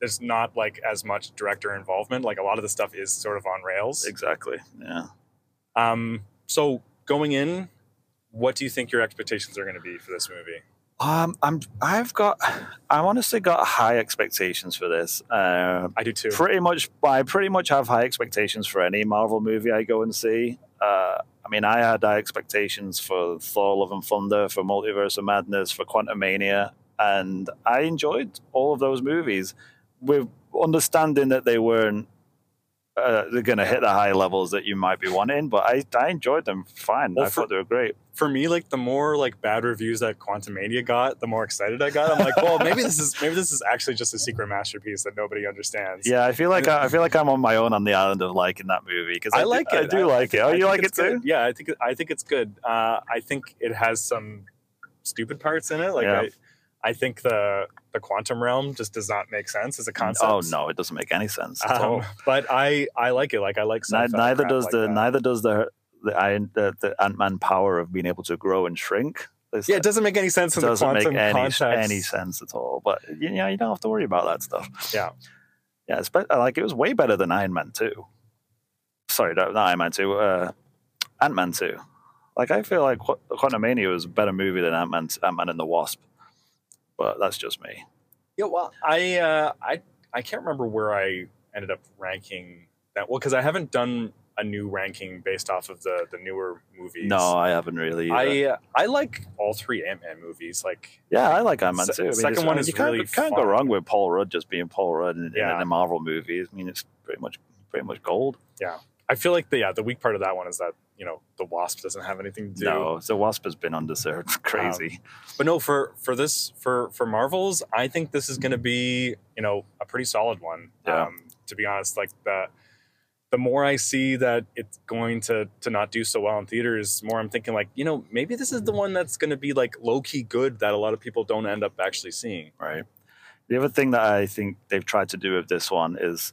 S2: there's not like as much director involvement. Like a lot of the stuff is sort of on rails.
S1: Exactly. Yeah.
S2: Um, so going in, what do you think your expectations are going to be for this movie?
S1: Um, I'm. I've got. [SIGHS] I've honestly got high expectations for this. Uh,
S2: I do too.
S1: pretty much. I pretty much have high expectations for any Marvel movie I go and see. Uh, I mean, I had high expectations for Thor: Love and Thunder, for Multiverse of Madness, for Quantumania, and I enjoyed all of those movies, with understanding that they weren't uh, they're going to hit the high levels that you might be wanting. But I, I enjoyed them fine.
S2: Well,
S1: I
S2: for-
S1: thought they were great.
S2: For me, like the more like bad reviews that Quantumania got, the more excited I got. I'm like, well, maybe this is maybe this is actually just a secret masterpiece that nobody understands.
S1: Yeah, I feel like I, I feel like I'm on my own on the island of liking that movie because
S2: I
S1: I,
S2: like
S1: do,
S2: it.
S1: I do like it. Oh, you like it
S2: it's good.
S1: too?
S2: Yeah, I think I think it's good. Uh, I think it has some stupid parts in it. Like
S1: Yeah.
S2: I, think the the quantum realm just does not make sense as a concept.
S1: Oh no, it doesn't make any sense at all.
S2: Um, [LAUGHS] but I I like it. Like I like sci-fi
S1: neither does
S2: like
S1: the
S2: that.
S1: neither does the the the, the Ant Man power of being able to grow and shrink. It's-
S2: Yeah, it doesn't make any sense in the
S1: doesn't make
S2: quantum
S1: any
S2: context.
S1: any sense at all. But you know, you don't have to worry about that stuff.
S2: Yeah.
S1: yeah. It's be- like it was way better than Iron Man two. Sorry, not not Iron Man two. Uh, Ant Man two. Like I feel like Qu- Quantumania was a better movie than Ant Man Ant Man and the Wasp. But that's just me.
S2: Yeah, well, I uh, I I can't remember where I ended up ranking that. Well, because I haven't done a new ranking based off of the the newer movies.
S1: No, I haven't really. either.
S2: I uh, I like all three Ant Man movies. Like
S1: Yeah, I like Ant Man
S2: Se-
S1: too. I mean,
S2: second one
S1: I mean,
S2: is
S1: you can't,
S2: really
S1: can't go wrong with Paul Rudd just being Paul Rudd in,
S2: Yeah.
S1: in a Marvel movie. I mean, it's pretty much pretty much gold.
S2: I feel like the yeah the weak part of that one is that you know the Wasp doesn't have anything to do.
S1: No, so Wasp has been underserved, [LAUGHS] crazy.
S2: But no, for for this for for Marvels, I think this is going to be you know a pretty solid one.
S1: Yeah.
S2: Um, to be honest, like the the more I see that it's going to to not do so well in theaters, the more I'm thinking like you know maybe this is the one that's going to be like low key good that a lot of people don't end up actually seeing.
S1: right. The other thing that I think they've tried to do with this one is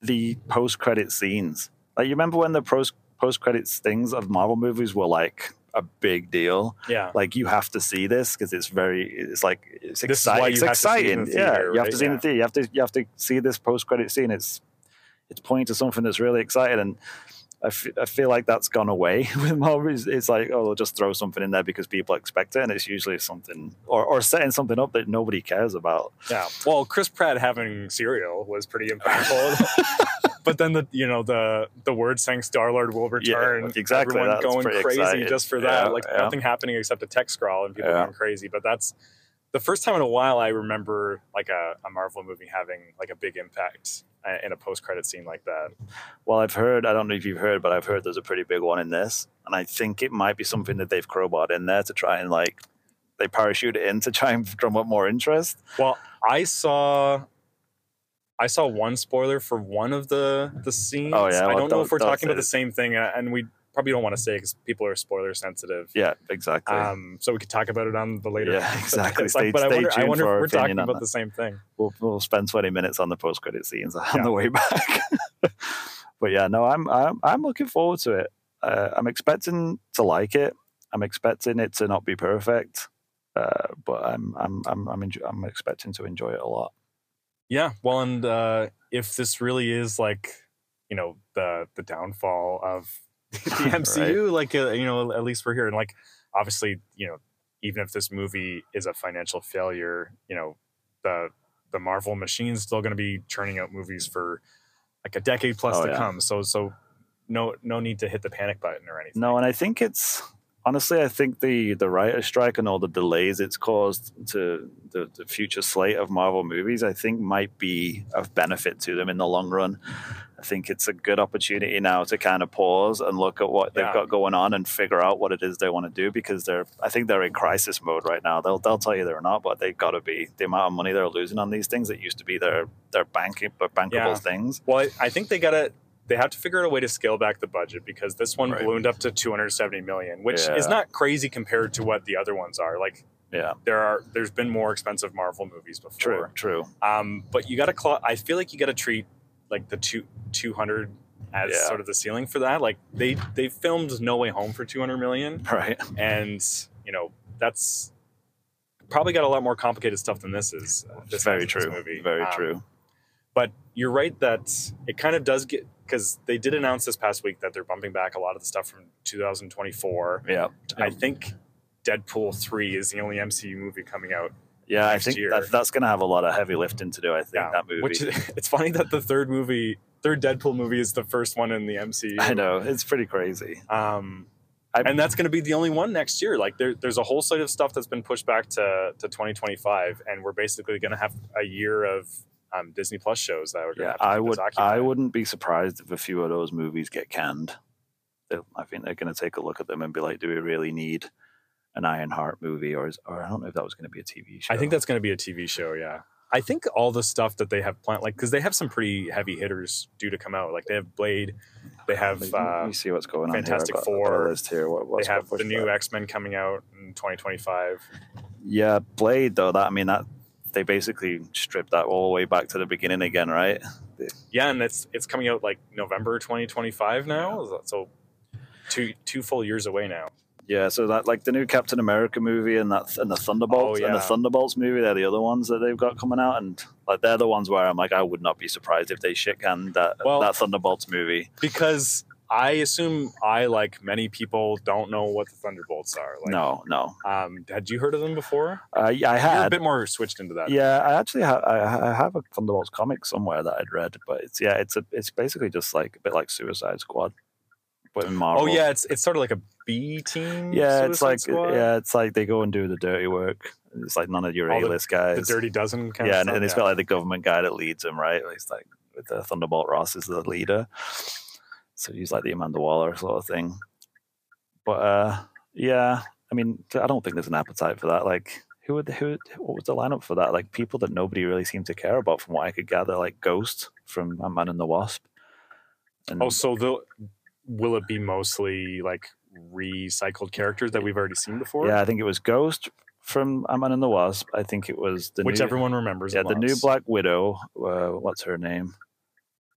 S1: the post credit scenes. Like you remember when the post post credits things of Marvel movies were like a big deal.
S2: Yeah,
S1: Like you have to see this because it's very it's like it's
S2: This
S1: exciting. It's
S2: have to see it in
S1: exciting.
S2: the
S1: yeah, you have to see in the theater. You have to you have to see this post credit scene. It's it's pointing to something that's really exciting and. I, f- I feel like that's gone away [LAUGHS] with Marvel. It's, it's like, oh, they'll just throw something in there because people expect it, and it's usually something or, or setting something up that nobody cares about.
S2: yeah. Well, Chris Pratt having cereal was pretty impactful. [LAUGHS] but then the you know the the word saying Star Lord will return.
S1: exactly.
S2: Everyone
S1: That's
S2: going crazy
S1: exciting.
S2: just for that.
S1: Yeah,
S2: like
S1: yeah.
S2: nothing happening except a text scroll and people
S1: Yeah.
S2: going crazy. But that's the first time in a while I remember like a, a Marvel movie having like a big impact in a post credit scene like that.
S1: Well, I've heard, I don't know if you've heard, but I've heard there's a pretty big one in this. And I think it might be something that they've crowbarred in there to try and like, they parachute it in to try and drum up more interest.
S2: Well, I saw. I saw one spoiler for one of the the scenes.
S1: Oh, yeah?
S2: I don't know if we're talking about the same thing, and we probably don't want to say because people are spoiler sensitive.
S1: Yeah, exactly.
S2: Um, so we could talk about it on the later.
S1: Yeah, [LAUGHS] exactly.
S2: It's like-
S1: Stay-
S2: but I
S1: stay
S2: wonder, I
S1: tuned
S2: wonder
S1: for
S2: if we're talking about
S1: that.
S2: the same thing.
S1: we'll, we'll spend 20 minutes on the post credit scenes on
S2: Yeah.
S1: the way back. [LAUGHS] but yeah, no, I'm, I'm, I'm looking forward to it. Uh, I'm expecting to like it. I'm expecting it to not be perfect. Uh, but I'm, I'm, I'm, I'm, I'm expecting to enjoy it a lot.
S2: Yeah. Well, and uh, if this really is like, you know, the the downfall of [LAUGHS] the [LAUGHS] MCU, like uh, you know, at least we're here, and like obviously, you know, even if this movie is a financial failure, you know, the the Marvel machine's still going to be churning out movies for like a decade plus
S1: Oh,
S2: to
S1: yeah.
S2: come. So so no no need to hit the panic button or anything.
S1: No, and I think it's honestly, I think the the writer strike and all the delays it's caused to the, the future slate of Marvel movies, I think might be of benefit to them in the long run. I think it's a good opportunity now to kind of pause and look at what they've got going on and figure out what it is they want to do because they're I think they're in crisis mode right now. They'll they'll tell you they're not, but they've got to be the amount of money they're losing on these things that used to be their their banking but bankable
S2: Yeah.
S1: things.
S2: Well, I, I think they got to they have to figure out a way to scale back the budget because this one
S1: Right.
S2: ballooned up to 270 million, which is not crazy compared to what the other ones are. Like
S1: Yeah.
S2: there are there's been more expensive Marvel movies before.
S1: True, true.
S2: Um, but you got to cl- I feel like you got to treat like the two 200 as
S1: Yeah.
S2: sort of the ceiling for that. Like they they filmed No Way Home for 200 million,
S1: Right.
S2: and you know that's probably got a lot more complicated stuff than this is. uh, This
S1: Very
S2: has, this
S1: true.
S2: movie.
S1: Very
S2: Um,
S1: true.
S2: But you're right that it kind of does get because they did announce this past week that they're bumping back a lot of the stuff from 2024.
S1: Yeah.
S2: I think Deadpool 3 is the only MCU movie coming out.
S1: Yeah, I
S2: next
S1: think
S2: year.
S1: that, that's going to have a lot of heavy lifting to do. I think
S2: Yeah,
S1: that movie.
S2: Which [LAUGHS] it's funny that the third movie, third Deadpool movie, is the first one in the MCU.
S1: I know it's pretty crazy.
S2: Um,
S1: I-
S2: and that's going to be the only one next year. Like there, there's a whole slate of stuff that's been pushed back to, to 2025, and we're basically going to have a year of um, Disney Plus shows that are going
S1: Yeah,
S2: to.
S1: I would. I wouldn't be surprised if a few of those movies get canned. They'll- I think they're going to take a look at them and be like, "Do we really need an Ironheart movie?" Or, is, or I don't know if that was going to be a TV show.
S2: I think that's going to be a TV show. Yeah, I think all the stuff that they have planned, like because they have some pretty heavy hitters due to come out. Like they have Blade, they have
S1: Let me- let
S2: uh,
S1: me see what's going
S2: Fantastic
S1: on. here. I've got- I've got
S2: Four.
S1: list here. What,
S2: they have the new? X Men coming out in 2025.
S1: Yeah, Blade though. That I mean that they basically stripped that all the way back to the beginning again, right?
S2: Yeah, and it's it's coming out like November 2025 now. So two two full years away now.
S1: Yeah, so that like the new Captain America movie and that and the Thunderbolts
S2: Oh,
S1: and the
S2: yeah.
S1: Thunderbolts movie, they're the other ones that they've got coming out, and like they're the ones where I'm like, I would not be surprised if they shit canned that
S2: Well-
S1: that Thunderbolts movie.
S2: Because I assume I, like many people, don't know what the Thunderbolts are. Like,
S1: no, no,
S2: Um, had you heard of them before?
S1: uh, yeah, I
S2: You're a bit more switched into that.
S1: Yeah, I actually ha- I, I have a Thunderbolts comic somewhere that I'd read, but it's yeah, it's a it's basically just like a bit like Suicide Squad, but in Marvel.
S2: Oh yeah, it's it's sort of like a B team.
S1: yeah, it's like
S2: Squad?
S1: yeah, it's like they go and do the dirty work. It's like none of your A list guys.
S2: the Dirty Dozen kind
S1: yeah,
S2: of
S1: and,
S2: stuff.
S1: and it's got like the government guy that leads them, right? It's like with the Thunderbolt Ross is the leader, so he's like the Amanda Waller sort of thing. But uh, yeah, I mean, I don't think there's an appetite for that. Like, who would who what was the lineup for that? Like people that nobody really seemed to care about, from what I could gather, like Ghost from Ant Man and the Wasp. And
S2: Oh, so the will it be mostly like recycled characters that we've already seen before?
S1: yeah, I think it was Ghost from Ant Man and the Wasp. I think it was the
S2: which
S1: new,
S2: everyone remembers.
S1: yeah the new. Black Widow. Uh, what's her name?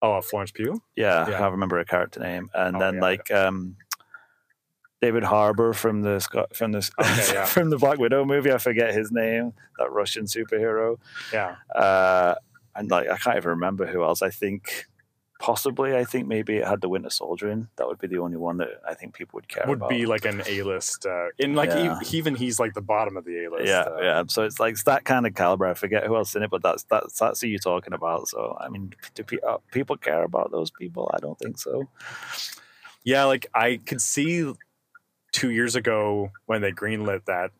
S2: Oh, Florence Pugh.
S1: Yeah,
S2: Yeah.
S1: I can't remember her character name. And
S2: Oh,
S1: then
S2: yeah,
S1: like um David Harbour from the Scot- from the
S2: Okay, yeah. [LAUGHS]
S1: from the Black Widow movie. I forget his name. That Russian superhero.
S2: Yeah,
S1: Uh, and like I can't even remember who else. I think possibly I think maybe it had the Winter Soldier in. That would be the only one that I think people would care about.
S2: would
S1: about.
S2: be like an A list. Uh, in like
S1: Yeah.
S2: e- even he's like the bottom of the A list.
S1: yeah,
S2: uh,
S1: yeah. So it's like it's that kind of caliber. I forget who else in it, but that's that's that's who you're talking about. So I mean, do pe- uh, people care about those people? I don't think so.
S2: yeah. Like I could see two years ago when they greenlit that.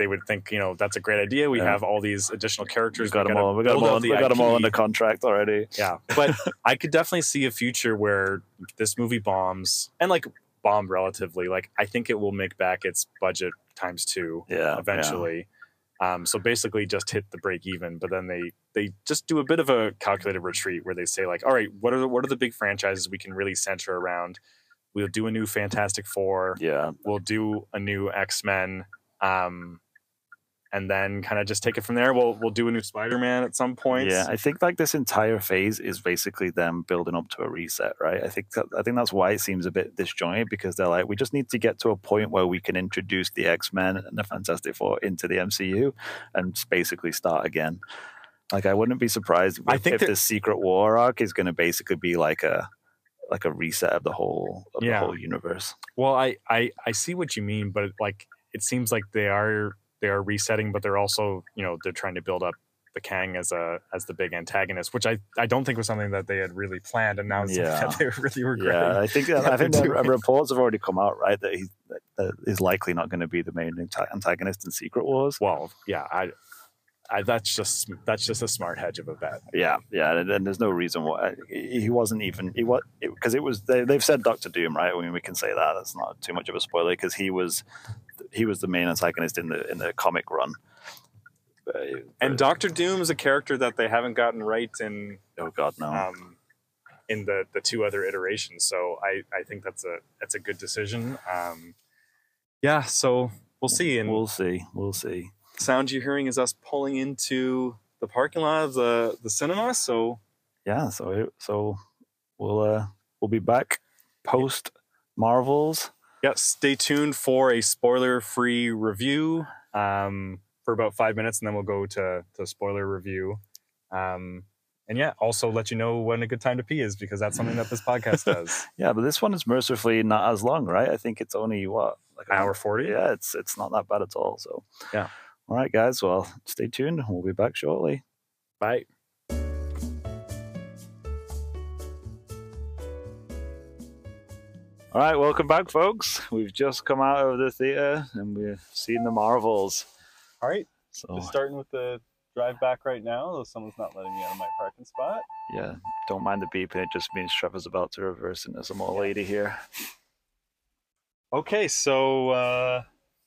S2: They would think, you know, that's a great idea. We
S1: Yeah.
S2: have all these additional characters.
S1: We got them
S2: gotta
S1: all. We got them all. We got them all under contract already.
S2: Yeah, [LAUGHS] but I could definitely see a future where this movie bombs and like bomb relatively. Like I think it will make back its budget times two
S1: Yeah,
S2: eventually. Um, so basically, just hit the break even. But then they they just do a bit of a calculated retreat where they say like, all right, what are the, what are the big franchises we can really center around? We'll do a new Fantastic Four.
S1: Yeah, yeah.
S2: We'll do a new X Men. Um, and then kind of just take it from there. We'll we'll do a new Spider Man at some point.
S1: Yeah, I think like this entire phase is basically them building up to a reset, right? I think that, I think that's why it seems a bit disjointed because they're like, we just need to get to a point where we can introduce the X Men and the Fantastic Four into the MCU and basically start again. Like, I wouldn't be surprised if,
S2: I think
S1: if the Secret War arc is going to basically be like a like a reset of the whole of
S2: Yeah.
S1: the whole universe.
S2: Well, I, I I see what you mean, but like it seems like they are they are resetting, but they're also you know they're trying to build up the Kang as a as the big antagonist, which I, I don't think was something that they had really planned, and now it's something
S1: Yeah.
S2: that they [LAUGHS] really regret.
S1: Yeah, I think
S2: Yeah,
S1: I think
S2: they're
S1: the
S2: doing.
S1: reports have already come out, right? That he that, that is likely not going to be the main antagonist in Secret Wars.
S2: Well, yeah, I, I that's just that's just a smart hedge of a bet.
S1: Yeah, yeah, and, and there's no reason why he wasn't even he was because it, was they, they've said Doctor Doom, right? I mean, we can say that that's not too much of a spoiler because he was he was the main antagonist in the in the comic run. Uh,
S2: And
S1: but-
S2: Doctor Doom is a character that they haven't gotten right in
S1: oh god, no,
S2: um, in the the two other iterations. So I I think that's a that's a good decision. Um, yeah, so we'll see. And
S1: we'll see, we'll see.
S2: Sound you're hearing is us pulling into the parking lot of the the cinema. So
S1: Yeah, so so we'll uh we'll be back post Marvels.
S2: yeah, stay tuned for a spoiler free review um, for about five minutes, and then we'll go to to spoiler review. Um, and yeah, also let you know when a good time to pee is because that's something that this podcast [LAUGHS] does.
S1: Yeah, but this one is mercifully not as long, right? I think it's only what like an
S2: Hour forty.
S1: Yeah, it's it's not that bad at all. So
S2: Yeah.
S1: All right, guys. Well, stay tuned. We'll be back shortly.
S2: Bye.
S1: All right, welcome back, folks. We've just come out of the theater and we've seen the Marvels.
S2: All right.
S1: So
S2: Just starting with the drive back right now, though someone's not letting me out of my parking spot.
S1: Yeah, don't mind the beeping. It just means Trevor's about to reverse into some old lady here.
S2: Okay, so uh,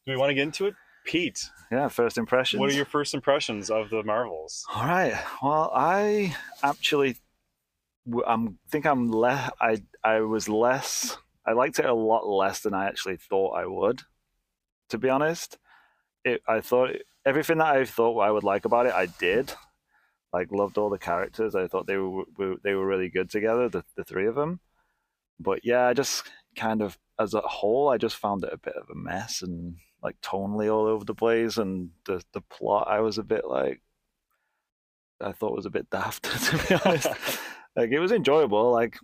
S2: do we want to get into it? Pete,
S1: Yeah, first impressions.
S2: what are your first impressions of the Marvels?
S1: All right. Well, I actually, I'm think I'm less. I I was less. I liked it a lot less than I actually thought I would. To be honest, it. I thought everything that I thought I would like about it, I did. Like loved all the characters. I thought they were, were they were really good together, the the three of them. But yeah, I just kind of as a whole, I just found it a bit of a mess and like tonally all over the place, and the the plot. I was a bit like, I thought was a bit daft [LAUGHS] to be honest. [LAUGHS] like it was enjoyable. Like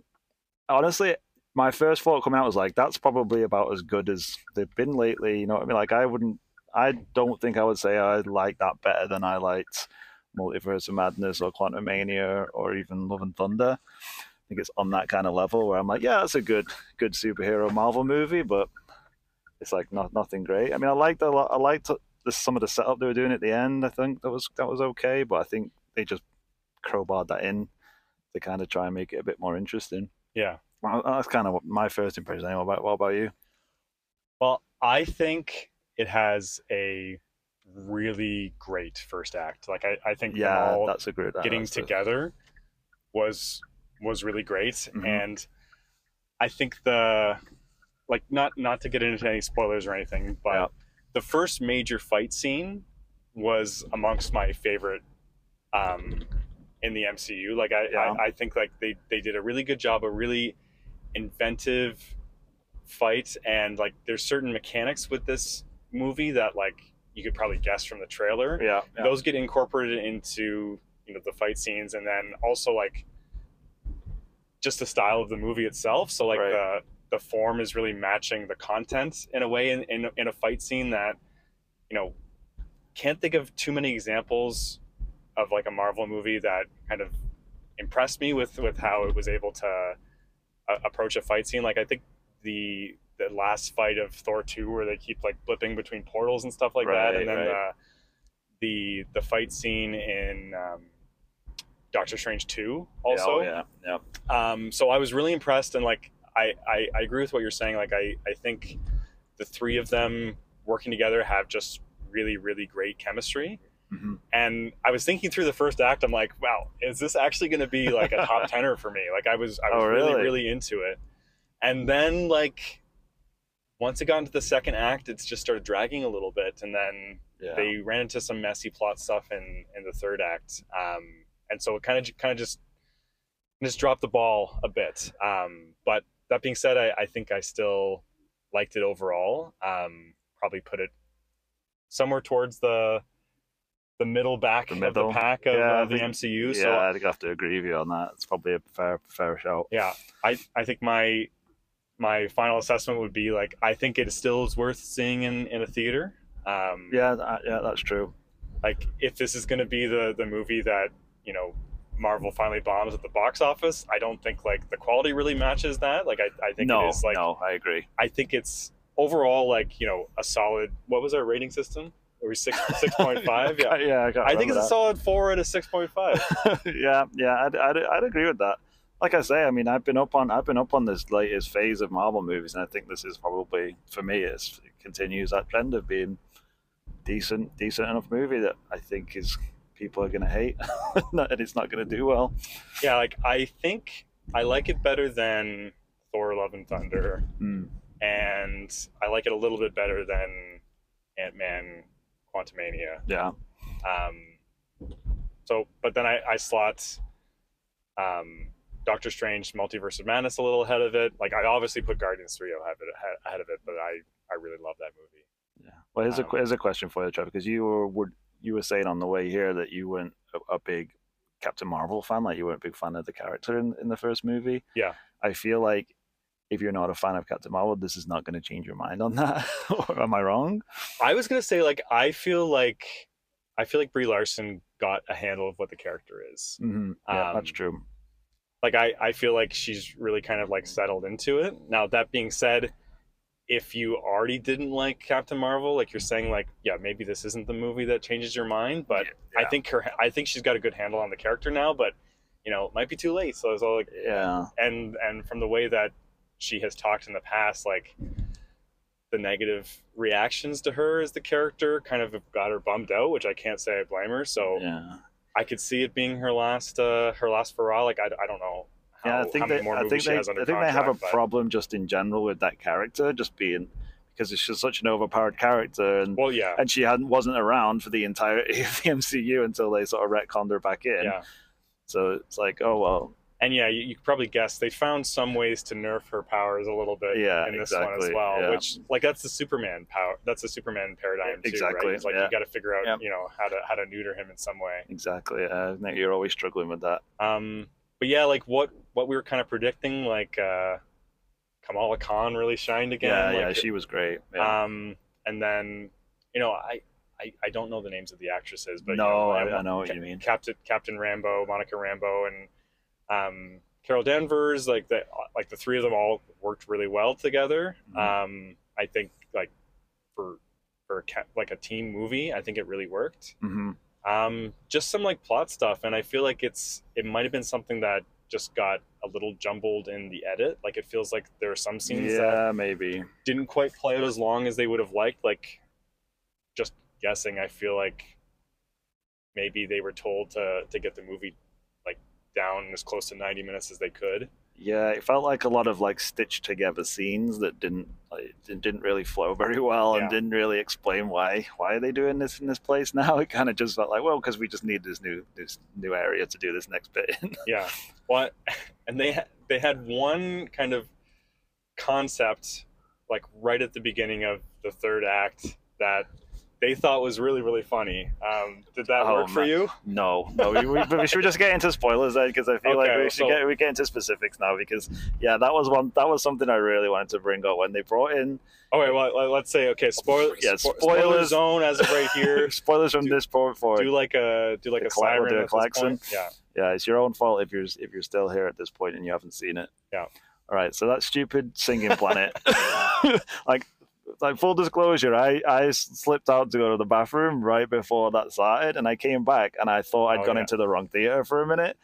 S1: honestly, my first thought coming out was like, that's probably about as good as they've been lately. You know what I mean? Like I wouldn't, I don't think I would say I like that better than I liked Multiverse of Madness or Quantumania or even Love and Thunder. I think it's on that kind of level where I'm like, yeah, that's a good, good superhero Marvel movie, but it's like not nothing great. I mean, I liked a lot. I liked the, some of the setup they were doing at the end. I think that was that was okay, but I think they just crowbarred that in to kind of try and make it a bit more interesting.
S2: Yeah.
S1: Well, that's kind of what my first impression. Anyway, what about, what about you?
S2: Well, I think it has a really great first act. Like I, I think
S1: Yeah,
S2: all
S1: that's a great.
S2: getting together was was really great
S1: Mhm.
S2: and i think the like not not to get into any spoilers or anything but
S1: Yeah.
S2: the first major fight scene was amongst my favorite um in the mcu like i
S1: Yeah.
S2: I, I think like they they did a really good job a really inventive fight and like there's certain mechanics with this movie that like you could probably guess from the trailer
S1: Yeah, yeah.
S2: those get incorporated into you know the fight scenes and then also like just the style of the movie itself so like
S1: Right.
S2: the the form is really matching the content in a way in, in, in a fight scene that you know can't think of too many examples of like a marvel movie that kind of impressed me with with how it was able to uh, approach a fight scene like i think the the last fight of thor 2 where they keep like blipping between portals and stuff like that and then
S1: right.
S2: the the the fight scene in um, Doctor Strange two
S1: Yeah,
S2: also.
S1: oh, yeah, yeah.
S2: Um, so I was really impressed, and like I, I I agree with what you're saying. Like I I think the three of them working together have just really really great chemistry.
S1: Mhm.
S2: And I was thinking through the first act, I'm like, wow, is this actually going to be like a [LAUGHS] top tenor for me? Like I was I was
S1: Oh,
S2: really
S1: really?
S2: really into it, and then like once it got into the second act, it's just started dragging a little bit, and then
S1: yeah.
S2: they ran into some messy plot stuff in in the third act um and so it kind of kind of just just dropped the ball a bit um but that being said i i think i still liked it overall um probably put it somewhere towards the the middle back
S1: The
S2: of the pack of
S1: Yeah,
S2: uh, the
S1: think-
S2: mcu
S1: yeah,
S2: so
S1: I'd have to agree with you on that. It's probably a fair, fair shout.
S2: yeah i i think my my final assessment would be like i think it still is worth seeing in in a theater um
S1: Yeah, that, yeah, that's true.
S2: like if this is going to be the the movie that you know Marvel finally bombs at the box office, I don't think like the quality really matches that. Like I, I think
S1: no,
S2: it is like
S1: no, I agree.
S2: I think it's overall like you know a solid. What was our rating system? Were we six [LAUGHS] six point five? Yeah,
S1: yeah, I,
S2: I think it's
S1: remember
S2: a solid four out of six point five. [LAUGHS]
S1: yeah, yeah, I'd, I'd, I'd agree with that. Like I say, I mean, I've been up on I've been up on this latest phase of Marvel movies, and I think this is probably for me it's, it continues that trend of being decent, decent enough movie that I think is people are going to hate, [LAUGHS] and it's not going to do well.
S2: yeah, like I think I like it better than Thor: Love and Thunder,
S1: Mm.
S2: and I like it a little bit better than Ant Man: Quantumania.
S1: Yeah,
S2: Um, so, but then I, I slot um, Doctor Strange Multiverse of Madness a little ahead of it. Like I obviously put Guardians 3 ahead of it, ahead of it but I, I really love that movie.
S1: yeah. Well, here's a
S2: Um,
S1: here's a question for you, Trevor, because you were would you were saying on the way here that you weren't a, a big Captain Marvel fan, like you weren't a big fan of the character in, in the first movie.
S2: Yeah.
S1: I feel like if you're not a fan of Captain Marvel, this is not going to change your mind on [LAUGHS] that. or am I wrong?
S2: I was gonna say like I feel like I feel like Brie Larson got a handle of what the character is.
S1: hmm Yeah, that's
S2: Um,
S1: true.
S2: Like I, I feel like she's really kind of like settled into it. Now that being said, if you already didn't like Captain Marvel, like you're saying, like yeah, maybe this isn't the movie that changes your mind, but I
S1: Yeah.
S2: think her, I think she's got a good handle on the character now, but you know, it might be too late. So it's all like,
S1: yeah,
S2: and and from the way that she has talked in the past, like the negative reactions to her as the character kind of got her bummed out, which I can't say I blame her. So
S1: yeah.
S2: I could see it being her last, uh, her last hurrah. Like I, I don't know. How,
S1: yeah, I think they, I think they, I think they have a
S2: but-
S1: problem just in general with that character, just being because it's just such an overpowered character, and
S2: Well, yeah,
S1: and she hadn't wasn't around for the entire of [LAUGHS] the MCU until they sort of retconned her back in.
S2: yeah.
S1: So it's like, oh well,
S2: And yeah, you, you could probably guess they found some ways to nerf her powers a little bit
S1: Yeah,
S2: in this one as
S1: exactly,
S2: well.
S1: yeah.
S2: Which like that's the Superman power. That's the Superman paradigm too,
S1: Exactly,
S2: right? It's like
S1: yeah.
S2: you got to figure out, you know, how to how to neuter him in some way.
S1: exactly. Uh, you're always struggling with that.
S2: Um, but yeah, like what what we were kind of predicting, like uh, Kamala Khan really shined again.
S1: yeah,
S2: like,
S1: yeah, she was great. Yeah.
S2: Um, and then you know I. I, I don't know the names of the actresses, but you
S1: no,
S2: know,
S1: I, I know what
S2: Ca-
S1: you mean.
S2: Captain Captain Rambeau, Monica Rambeau, and um, Carol Danvers. Like the like the three of them all worked really well together.
S1: Mhm.
S2: Um, I think like for for a ca- like a team movie, I think it really worked.
S1: hmm
S2: Um, just some like plot stuff, and I feel like it's it might have been something that just got a little jumbled in the edit. Like it feels like there are some scenes that
S1: maybe.
S2: didn't quite play out as long as they would have liked. Like, just guessing, I feel like maybe they were told to to get the movie like down as close to ninety minutes as they could.
S1: Yeah, it felt like a lot of like stitched together scenes that didn't like, didn't really flow very well and didn't really explain why why are they doing this in this place now. [LAUGHS] It kind of just felt like well because we just need this new this new area to do this next bit. in. [LAUGHS]
S2: Yeah, what? [LAUGHS] And they they had one kind of concept like right at the beginning of the third act that they thought was really really funny. Um, did that
S1: Oh,
S2: work for you?
S1: no, no, we, we, we should just get into spoilers then because I feel like we should
S2: so-
S1: get we get into specifics now because yeah that was one that was something I really wanted to bring up when they brought in
S2: Oh wait, well, let- let's say okay. Spoil,
S1: Yeah,
S2: spo-
S1: spoilers.
S2: spoiler zone as of right [LAUGHS] here.
S1: spoilers from
S2: do-
S1: this point forward.
S2: do like a do like
S1: The
S2: a siren
S1: do a klaxon.
S2: Yeah.
S1: Yeah, it's your own fault if you're if you're still here at this point and you haven't seen it.
S2: Yeah.
S1: All right, so that stupid singing planet, [LAUGHS] like, like full disclosure, I I slipped out to go to the bathroom right before that started, and I came back and I thought I'd
S2: Oh,
S1: gone
S2: yeah.
S1: into the wrong theater for a minute.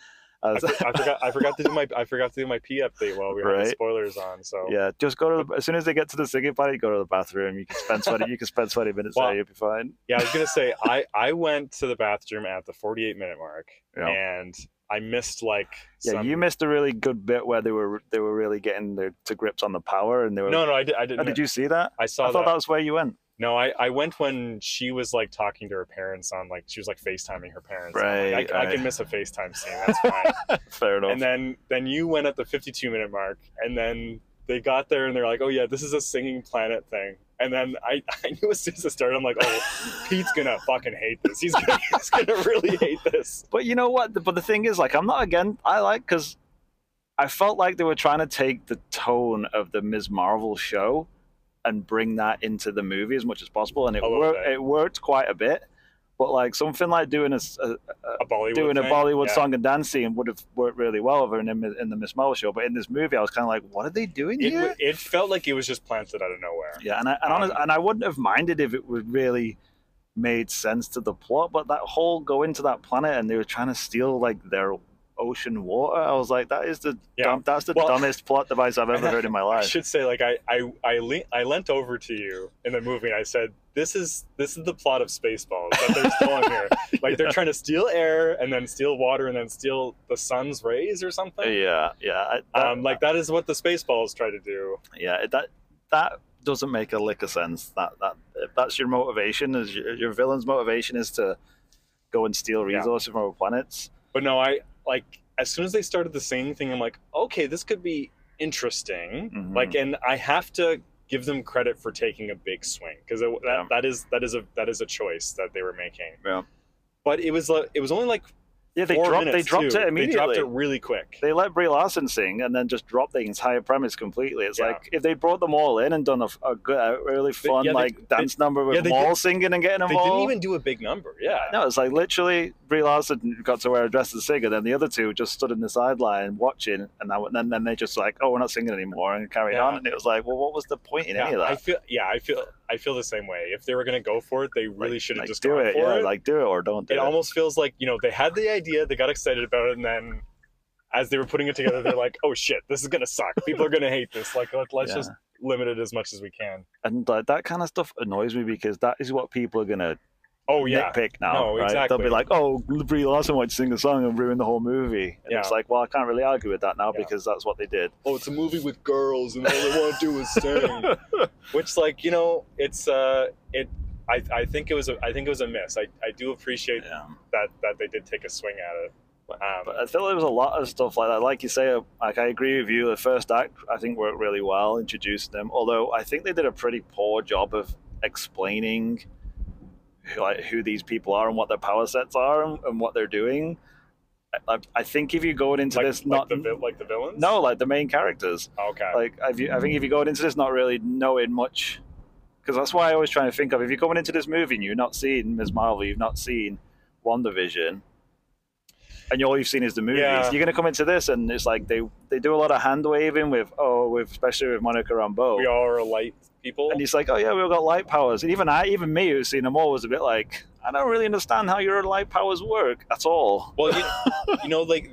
S1: I
S2: I,
S1: was-
S2: for- I forgot. I forgot to do my. I forgot to do my pee update while we had the spoilers on. So
S1: yeah, just go to the, as soon as they get to the singing planet, go to the bathroom. You can spend twenty. you can spend twenty minutes
S2: Well,
S1: there. You'll be fine.
S2: yeah, I was gonna say I I went to the bathroom at the 48 minute mark
S1: Yeah.
S2: and I missed like
S1: Yeah,
S2: some-
S1: you missed a really good bit where they were they were really getting their to grips on the power, and they were.
S2: No, no, I did. I
S1: Oh,
S2: didn't.
S1: did you see that?
S2: I saw
S1: I thought
S2: that.
S1: that was where you went.
S2: No, I, I went when she was like talking to her parents on like she was like FaceTiming her parents. I'm like,
S1: Right,
S2: I, I can miss a FaceTime scene. That's fine. [LAUGHS]
S1: Fair enough.
S2: and then then you went at the 52 minute mark, and then they got there and they're like, oh yeah, this is a singing planet thing. And then I, [LAUGHS] I knew as soon as it started, I'm like, oh, Pete's gonna fucking hate this. He's gonna, [LAUGHS] he's gonna really hate this.
S1: But you know what? But the thing is, like, I'm not again. I like because I felt like they were trying to take the tone of the Ms. Marvel show and bring that into the movie as much as possible, and it worked. It worked quite a bit. But like something like doing a, a-
S2: A Bollywood
S1: doing a
S2: thing.
S1: Bollywood
S2: Yeah.
S1: song and dance scene would have worked really well over in, the- in the Miss Marvel show. But in this movie, I was kind of like, what are they doing
S2: It,
S1: here?
S2: it felt like it was just planted out of nowhere.
S1: Yeah, and I and, honest,
S2: Um,
S1: and I wouldn't have minded if it would really made sense to the plot, but that whole go into that planet and they were trying to steal like their ocean water. I was like, that is the
S2: Yeah.
S1: dumb, that's the
S2: Well-
S1: dumbest plot device I've ever heard in my [LAUGHS] life.
S2: I should say, like I I I, le- I leant over to you in the movie and I said, "This is this is the plot of Spaceballs that they're stealing here. [LAUGHS] Like they're trying to steal air and then steal water and then steal the sun's rays or something.
S1: Yeah, yeah, that-
S2: Um, like that is what the Spaceballs try to do.
S1: yeah, that that doesn't make a lick of sense. That that if that's your motivation is your, your villain's motivation is to go and steal
S2: Yeah.
S1: resources from other planets.
S2: But no, I like as soon as they started the singing thing, I'm like, okay, this could be interesting.
S1: Mhm.
S2: Like, and I have to give them credit for taking a big swing because that,
S1: Yeah.
S2: that is that is a that is a choice that they were making.
S1: Yeah.
S2: But it was like it was only like
S1: Yeah, they
S2: four
S1: dropped. They dropped
S2: too.
S1: it immediately.
S2: They dropped it really quick.
S1: They let Brie Larson sing and then just dropped the entire premise completely. It's
S2: Yeah.
S1: like if they brought them all in and done a, a good, a really fun
S2: yeah, they-
S1: like dance number with
S2: yeah, they
S1: all
S2: did-
S1: singing and getting
S2: them
S1: They
S2: didn't even do a big number. Yeah.
S1: No, it's like literally Brie Larson got to wear a dress and sing, and then the other two just stood in the sideline watching, and then then, then they just like, oh, we're not singing anymore, and carried on. And it was like, well, what was the point in any of that?
S2: I feel. Yeah, I feel. I feel the same way. If they were going to go for it, they really
S1: Like-
S2: should have
S1: like,
S2: just
S1: do
S2: gone
S1: it,
S2: for
S1: yeah,
S2: it.
S1: like do it or don't do
S2: it
S1: it.
S2: almost feels like you know they had the idea, they got excited about it, and then as they were putting it together, they're like, "Oh shit, this is gonna suck. People are gonna hate this. Like, let, let's
S1: Yeah.
S2: just limit it as much as we can."
S1: and like that kind of stuff annoys me because that is what people are gonna
S2: Oh yeah,
S1: nitpick now.
S2: No,
S1: right?
S2: exactly.
S1: They'll be like, "Oh, Brie Larson wanted to sing the song and ruin the whole movie." And it's like, well, I can't really argue with that now
S2: Yeah.
S1: because that's what they did.
S2: oh, it's a movie with girls, and all they want to do is [LAUGHS] sing. Which, like, you know, it's uh, it. I, I think it was a I think it was a miss. I, I do appreciate
S1: yeah.
S2: that that they did take a swing at it. Um,
S1: But I feel there was a lot of stuff like that. Like you say, like I agree with you. The first act, I think, worked really well, introduced them. Although I think they did a pretty poor job of explaining who, like who these people are and what their power sets are and, and what they're doing. I, I think if you go into
S2: like,
S1: this
S2: like
S1: not
S2: the like the villains.
S1: no like the main characters,
S2: Okay.
S1: like I, view- I think if you go into this not really knowing much, because that's why I always try to think of if you're going into this movie and you've not seen Ms. Marvel, you've not seen WandaVision, and all you've seen is the movies,
S2: Yeah.
S1: you're going to come into this and it's like they they do a lot of hand waving with oh with especially with Monica Rambeau,
S2: we are a light people.
S1: and he's like oh yeah we've got light powers, and even I even me who's seen them all was a bit like I don't really understand how your light powers work at all.
S2: Well, you, [LAUGHS] you know, like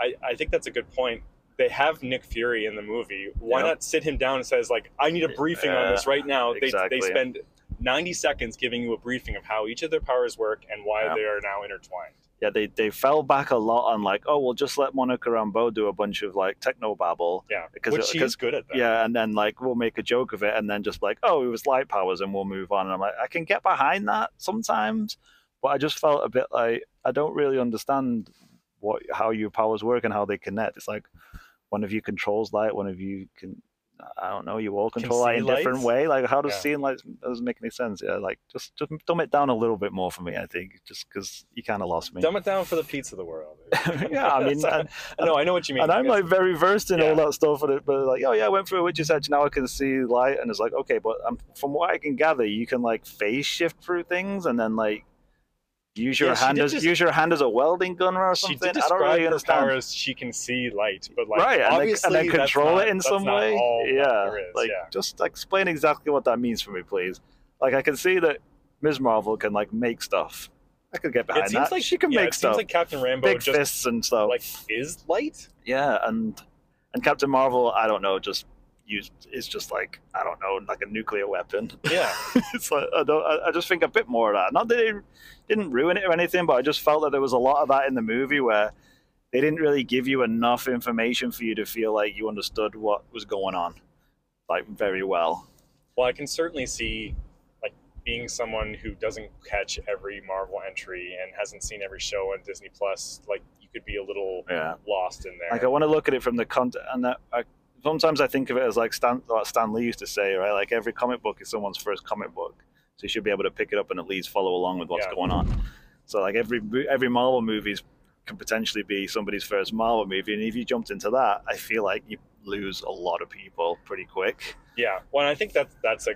S2: I, I think that's a good point. They have Nick Fury in the movie. Why
S1: Yeah.
S2: not sit him down and says like, I need a briefing on this right now. They
S1: exactly.
S2: they spend ninety seconds giving you a briefing of how each of their powers work and why
S1: Yeah.
S2: they are now intertwined.
S1: Yeah, they, they fell back a lot on like, oh, we'll just let Monica Rambeau do a bunch of like techno babble.
S2: Yeah,
S1: Because-
S2: which
S1: because-
S2: she's good at that.
S1: Yeah, and then like we'll make a joke of it, and then just like, oh, it was light powers, and we'll move on. And I'm like, I can get behind that sometimes, but I just felt a bit like I don't really understand what how your powers work and how they connect. It's like one of you controls light, one of you can. I don't know. You all control light in a different
S2: lights?
S1: way. Like, how does
S2: Yeah.
S1: seeing light doesn't make any sense? Yeah, like just just dumb it down a little bit more for me. I think just because you kind of lost me.
S2: Dumb it down for the Pete's of the world. [LAUGHS]
S1: yeah, I mean, [LAUGHS] and,
S2: no, I know what you mean.
S1: and I'm like very versed in
S2: Yeah.
S1: all that stuff, it, but like, oh yeah, I went through a witch's edge. Now I can see light, and it's like, okay, but um, from what I can gather, you can like phase shift through things, and then like use your
S2: Yeah,
S1: hand as
S2: just-
S1: use your hand as a welding gun or
S2: she
S1: something.
S2: did
S1: I don't really
S2: her
S1: understand.
S2: power as she can see light, but like
S1: right, and then,
S2: obviously
S1: and then control
S2: not-
S1: it in some way. yeah,
S2: there is,
S1: like
S2: yeah.
S1: just explain exactly what that means for me, please. Like I can see that Ms. Marvel can like make stuff. I could get behind that.
S2: It seems
S1: that.
S2: like
S1: she can
S2: yeah,
S1: make
S2: it
S1: stuff.
S2: seems like Captain Rambeau
S1: Big
S2: just
S1: fists and stuff.
S2: like is light.
S1: Yeah, and and Captain Marvel, I don't know, just used is just like I don't know, like a nuclear weapon.
S2: Yeah. [LAUGHS]
S1: it's like I don't. I, I just think a bit more of that. Not that it didn't ruin it or anything, but I just felt that there was a lot of that in the movie where they didn't really give you enough information for you to feel like you understood what was going on, like very well.
S2: Well, I can certainly see like being someone who doesn't catch every Marvel entry and hasn't seen every show on Disney Plus, like you could be a little
S1: Yeah.
S2: lost in there.
S1: Like I want to look at it from the content, and that, I, sometimes I think of it as like Stan, what Stan Lee used to say, right? Like every comic book is someone's first comic book, so you should be able to pick it up and at least follow along with what's
S2: Yeah.
S1: going on. So like every every Marvel movies can potentially be somebody's first Marvel movie, and if you jumped into that, I feel like you lose a lot of people pretty quick.
S2: yeah. Well, I think that's that's a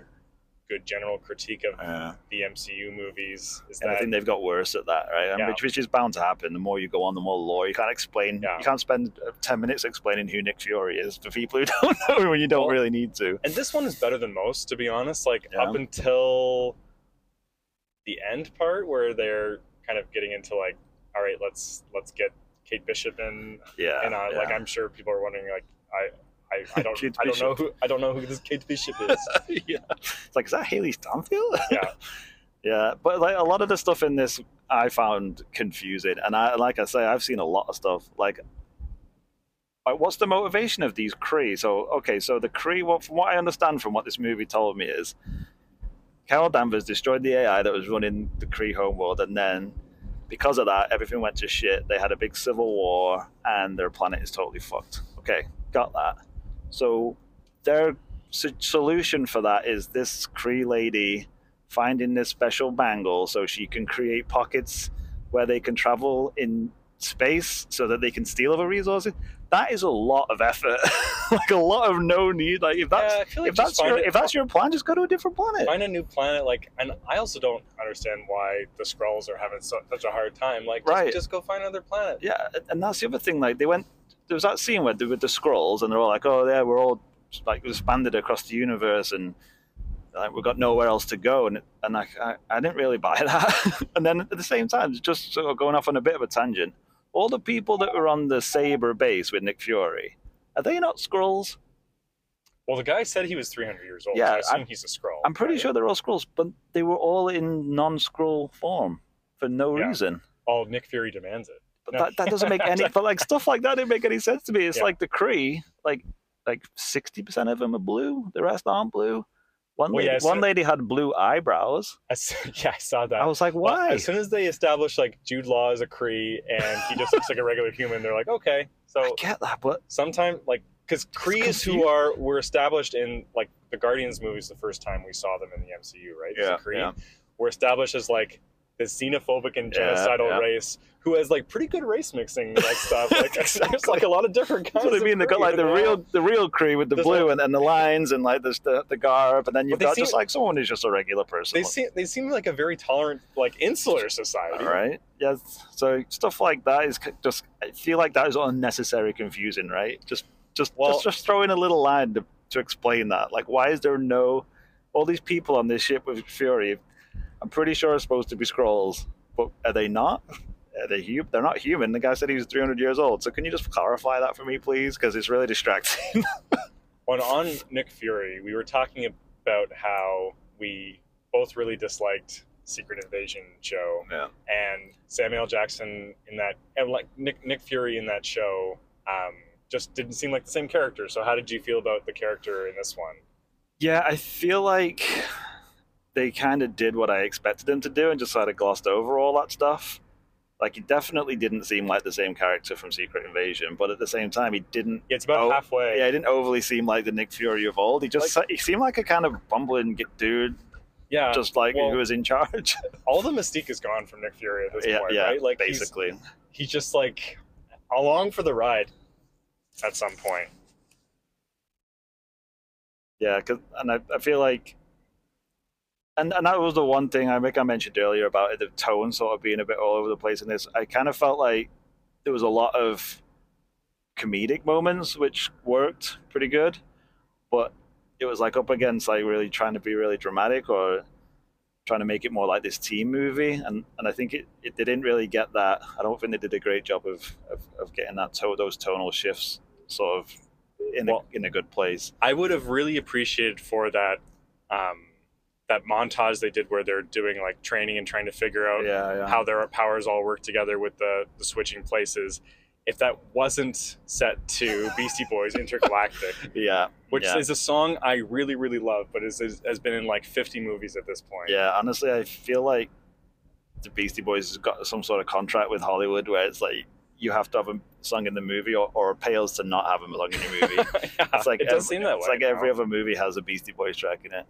S2: good general critique of
S1: Yeah.
S2: the MCU movies is
S1: And I think they've got worse at that, right?
S2: Yeah.
S1: which, which is bound to happen. The more you go on, the more lore. You can't explain.
S2: Yeah.
S1: You can't spend uh, ten minutes explaining who Nick Fury is for people who [LAUGHS] don't know when you don't
S2: Well,
S1: really need to.
S2: and this one is better than most, to be honest. Like up until the end part where they're kind of getting into like, all right, let's let's get Kate Bishop in
S1: Yeah.
S2: and
S1: yeah.
S2: like I'm sure people are wondering like I I, I don't I don't know who I don't know who this Kate Bishop is. [LAUGHS]
S1: yeah. It's like, is that Hailee Steinfeld?
S2: Yeah. [LAUGHS]
S1: yeah. But like a lot of the stuff in this I found confusing. And I like I say, I've seen a lot of stuff. Like like, what's the motivation of these Kree? So okay, so the Kree what from what I understand from what this movie told me is Carol Danvers destroyed the AI that was running the Kree homeworld and then because of that, everything went to shit. They had a big civil war, and their planet is totally fucked. Okay, got that. So their solution for that is this Kree lady finding this special bangle so she can create pockets where they can travel in space so that they can steal other resources. That is a lot of effort, [LAUGHS] like a lot of no need. Like if that's
S2: yeah, like
S1: if that's your
S2: it-
S1: if that's your plan, just go to a different planet.
S2: find a new planet like and i also don't understand why the Skrulls are having so, such a hard time like just,
S1: Right.
S2: just go find another planet
S1: Yeah, and that's the other thing. Like they went, there was that scene where with the Skrulls, and they're all like, "Oh, yeah, we're all like expanded across the universe, and like we've got nowhere else to go." And and I, I, I didn't really buy [LAUGHS] that. and then at the same time, just sort of going off on a bit of a tangent. All the people that were on the Saber base with Nick Fury, are they not Skrulls?
S2: well the guy said he was 300 years old
S1: Yeah,
S2: so i assume
S1: I'm-
S2: he's a Skrull
S1: I'm pretty
S2: right?
S1: sure they're all Skrulls, but they were all in non-Skrull form for no
S2: Yeah.
S1: reason.
S2: oh nick fury demands it No.
S1: that, that doesn't make [LAUGHS] any. But like stuff like that didn't make any sense to me. It's
S2: Yeah.
S1: like the Kree, like like sixty percent of them are blue. The rest aren't blue. One
S2: Well,
S1: lady,
S2: yeah,
S1: one lady had blue eyebrows.
S2: As- [LAUGHS] yeah i saw that
S1: I was like,
S2: Well,
S1: why?
S2: as soon as they establish like jude law is a Kree and he just looks like a regular human they're like okay so
S1: I get that, but
S2: sometimes like because Krees who are were established in like the Guardians movies the first time we saw them in the MCU, right?
S1: Yeah,
S2: Kree,
S1: yeah.
S2: were established as like this xenophobic and genocidal
S1: yeah.
S2: race who has like pretty good race mixing [LAUGHS] like stuff. Like there's like a lot of different kinds.
S1: I
S2: of
S1: mean. They got like the
S2: and
S1: real the real Kree with the
S2: There's
S1: blue
S2: like-
S1: and, and the lines and like this the, the garb, and then you've got
S2: seem-
S1: just like someone who's just a regular person.
S2: They seem they seem like a very tolerant, like insular society.
S1: All right. Yeah. So stuff like that is just. I feel like that is unnecessary confusing, right? Just, just,
S2: Well-
S1: just, just throw in a little line to, to explain that. Like, why is there no all these people on this ship with Fury? I'm pretty sure it's supposed to be Skrulls, but are they not? Are they hu- They're not human. The guy said he was 300 years old. So can you just clarify that for me, please? Because it's really distracting. [LAUGHS]
S2: When on Nick Fury, we were talking about how we both really disliked Secret Invasion show,
S1: Yeah.
S2: and Samuel Jackson in that, and like Nick Nick Fury in that show, um, just didn't seem like the same character. So, how did you feel about the character in this one?
S1: Yeah, I feel like they kind of did what I expected them to do and just sort of glossed over all that stuff. Like, he definitely didn't seem like the same character from Secret Invasion, but at the same time, he didn't.
S2: It's about halfway.
S1: Yeah, he didn't overly seem like the Nick Fury of old. He just he seemed like a kind of bumbling dude,
S2: Yeah,
S1: just like
S2: well-
S1: who was in charge. [LAUGHS]
S2: all the mystique is gone from Nick Fury at this
S1: yeah,
S2: point,
S1: yeah,
S2: right? Like
S1: basically.
S2: he's just like along for the ride at some point.
S1: Yeah, 'cause- and I, I feel like, and and that was the one thing I think I mentioned earlier about it, the tone sort of being a bit all over the place in this. I kind of felt like there was a lot of comedic moments which worked pretty good, but it was like up against like really trying to be really dramatic or trying to make it more like this team movie, and and I think it, it they didn't really get that. I don't think they did a great job of of, of getting that to, those tonal shifts sort of in
S2: Well-
S1: a, in a good place.
S2: I would have really appreciated for that um, that montage they did where they're doing like training and trying to figure out
S1: Yeah, yeah.
S2: how their powers all work together with the, the switching places. If that wasn't set to Beastie Boys Intergalactic, [LAUGHS]
S1: Yeah,
S2: which
S1: yeah.
S2: is a song I really, really love, but is, is, has been in like 50 movies at this point.
S1: yeah. Honestly, I feel like the Beastie Boys has got some sort of contract with Hollywood where it's like you have to have a song in the movie, or, or pales to not have a song in your movie.
S2: Yeah, [LAUGHS]
S1: It's like
S2: it does
S1: every,
S2: seem that
S1: it's
S2: way.
S1: like every other movie has a Beastie Boys track in it.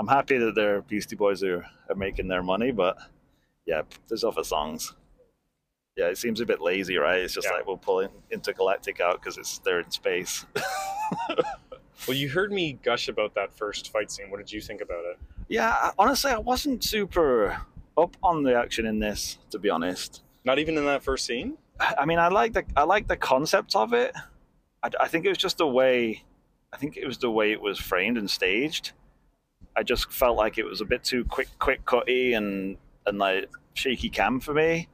S1: I'm happy that their Beastie Boys are, are making their money, but yeah, there's other songs. Yeah, it seems a bit lazy, right? It's just
S2: Yeah.
S1: like we'll pull in, Intergalactic out because it's they're in space. [LAUGHS]
S2: Well, you heard me gush about that first fight scene. What did you think about it?
S1: yeah, honestly, I wasn't super up on the action in this, to be honest.
S2: Not even in that first scene?
S1: I I mean, I like the I like the concept of it. I, I think it was just the way, I think it was the way it was framed and staged. I just felt like it was a bit too quick, quick cutty and and like shaky cam for me.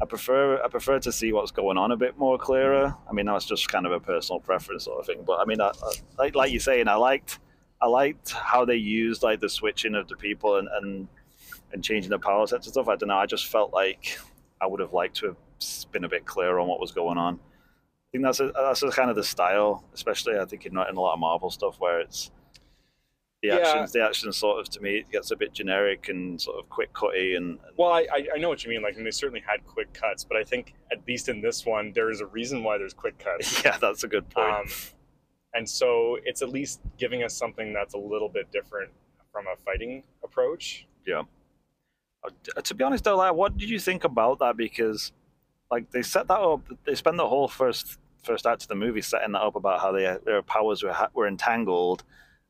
S1: I prefer I prefer to see what's going on a bit more clearer. I mean, that's just kind of a personal preference sort of thing. But I mean, I, I, like like you're saying, I liked I liked how they used like the switching of the people and and, and changing the power sets and stuff. I don't know. I just felt like I would have liked to have been a bit clearer on what was going on. I think that's a, that's a kind of the style, especially I think in, in a lot of Marvel stuff where it's the
S2: Yeah.
S1: actions. The action sort of to me it gets a bit generic and sort of quick cutty and, and
S2: Well, I, I, know what you mean. Like, and they certainly had quick cuts, but I think at least in this one, there is a reason why there's quick cuts. [LAUGHS]
S1: yeah, that's a good point.
S2: Um, and so it's at least giving us something that's a little bit different from a fighting approach.
S1: Uh, To be honest, though, like, what did you think about that? Because, like, they set that up. They spend the whole first first act of the movie setting that up about how they, their powers were were entangled,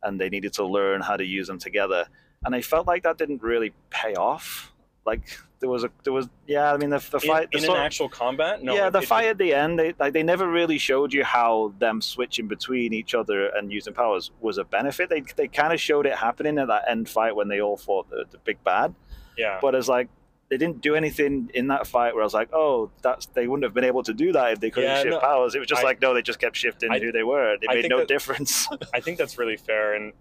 S1: and they needed to learn how to use them together. And I felt like that didn't really pay off. Like there was a there was yeah. I mean the the
S2: In,
S1: fight the
S2: in an
S1: sort-
S2: actual combat, no.
S1: yeah,
S2: it-
S1: the
S2: it-
S1: fight at the end, they like they never really showed you how them switching between each other and using powers was a benefit. They they kind of showed it happening at that end fight when they all fought the, the big bad,
S2: Yeah,
S1: but it's like they didn't do anything in that fight where I was like, oh, that's they wouldn't have been able to do that if they couldn't
S2: Yeah,
S1: shift
S2: no,
S1: powers. It was just
S2: I-
S1: like no, they just kept shifting
S2: I-
S1: who they were. It made no
S2: that-
S1: difference. [LAUGHS]
S2: I think that's really fair. And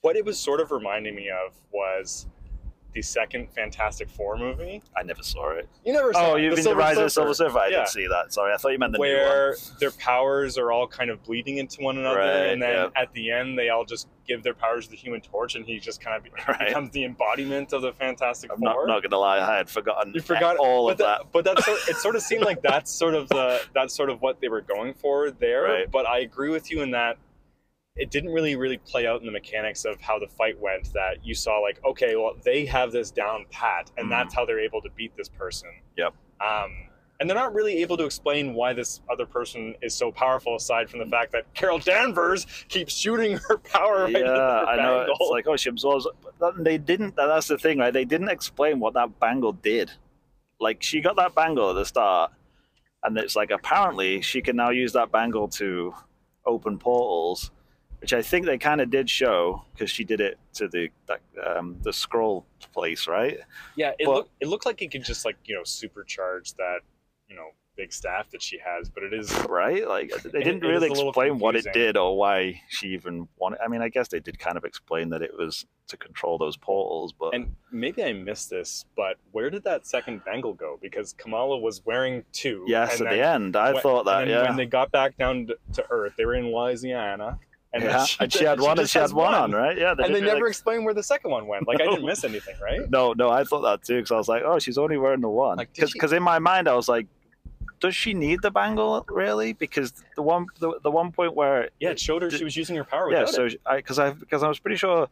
S2: what it was sort of reminding me of was the second Fantastic Four movie.
S1: I never saw it.
S2: You never saw
S1: Oh,
S2: it,
S1: you've
S2: the
S1: been the
S2: Silver
S1: Rise of the Silver Surfer. I
S2: Yeah.
S1: didn't see that. Sorry, I thought you meant the new one.
S2: where their powers are all kind of bleeding into one another,
S1: Right,
S2: and then
S1: yeah.
S2: at the end they all just give their powers to the Human Torch, and he just kind of [LAUGHS]
S1: Right.
S2: becomes the embodiment of the Fantastic
S1: I'm
S2: Four.
S1: not, not gonna lie, I had forgotten
S2: you forgot
S1: all of
S2: that,
S1: that.
S2: But that sort, it sort of seemed like [LAUGHS] that's sort of the that's sort of what they were going for there.
S1: Right.
S2: But I agree with you in that it didn't really really play out in the mechanics of how the fight went. That you saw like okay, well they have this down pat, and
S1: Mhm.
S2: that's how they're able to beat this person.
S1: Yep.
S2: Um, and they're not really able to explain why this other person is so powerful, aside from the fact that Carol Danvers keeps shooting [LAUGHS] her power right
S1: yeah, I know.
S2: bangle.
S1: It's like, oh, she absorbs. But they didn't. That's the thing, right? They didn't explain what that bangle did. Like, she got that bangle at the start, and it's like apparently she can now use that bangle to open portals, which I think they kind of did show because she did it to the that, um, the Skrull place, right?
S2: Yeah, it
S1: But-
S2: looked it looked like it could just like you know supercharge that you know big staff that she has, but it is
S1: Right? Like they
S2: It-
S1: didn't
S2: it
S1: really
S2: little
S1: explain what it did or why she even wanted. I mean, I guess they did kind of explain that it was to control those portals, but
S2: and maybe I missed this, but where did that second bangle go? Because Kamala was wearing two.
S1: yes,
S2: and
S1: at the end, I
S2: when-
S1: thought that.
S2: and
S1: Yeah,
S2: When they got back down to, to Earth, they were in Louisiana, and
S1: yeah, and [LAUGHS] she had one, and she had
S2: has
S1: one on, right? Yeah,
S2: and they never
S1: really-
S2: explained where the second one went. Like I didn't [LAUGHS] miss anything, right?
S1: No, no, I thought that too because I was like, oh, she's only wearing the one.
S2: Like, did
S1: Because
S2: she-
S1: in my mind, I was like, does she need the bangle really? Because the one, the, the one point where
S2: Yeah, it showed her she was using her power.
S1: yeah, so
S2: it.
S1: I because I because I was pretty sure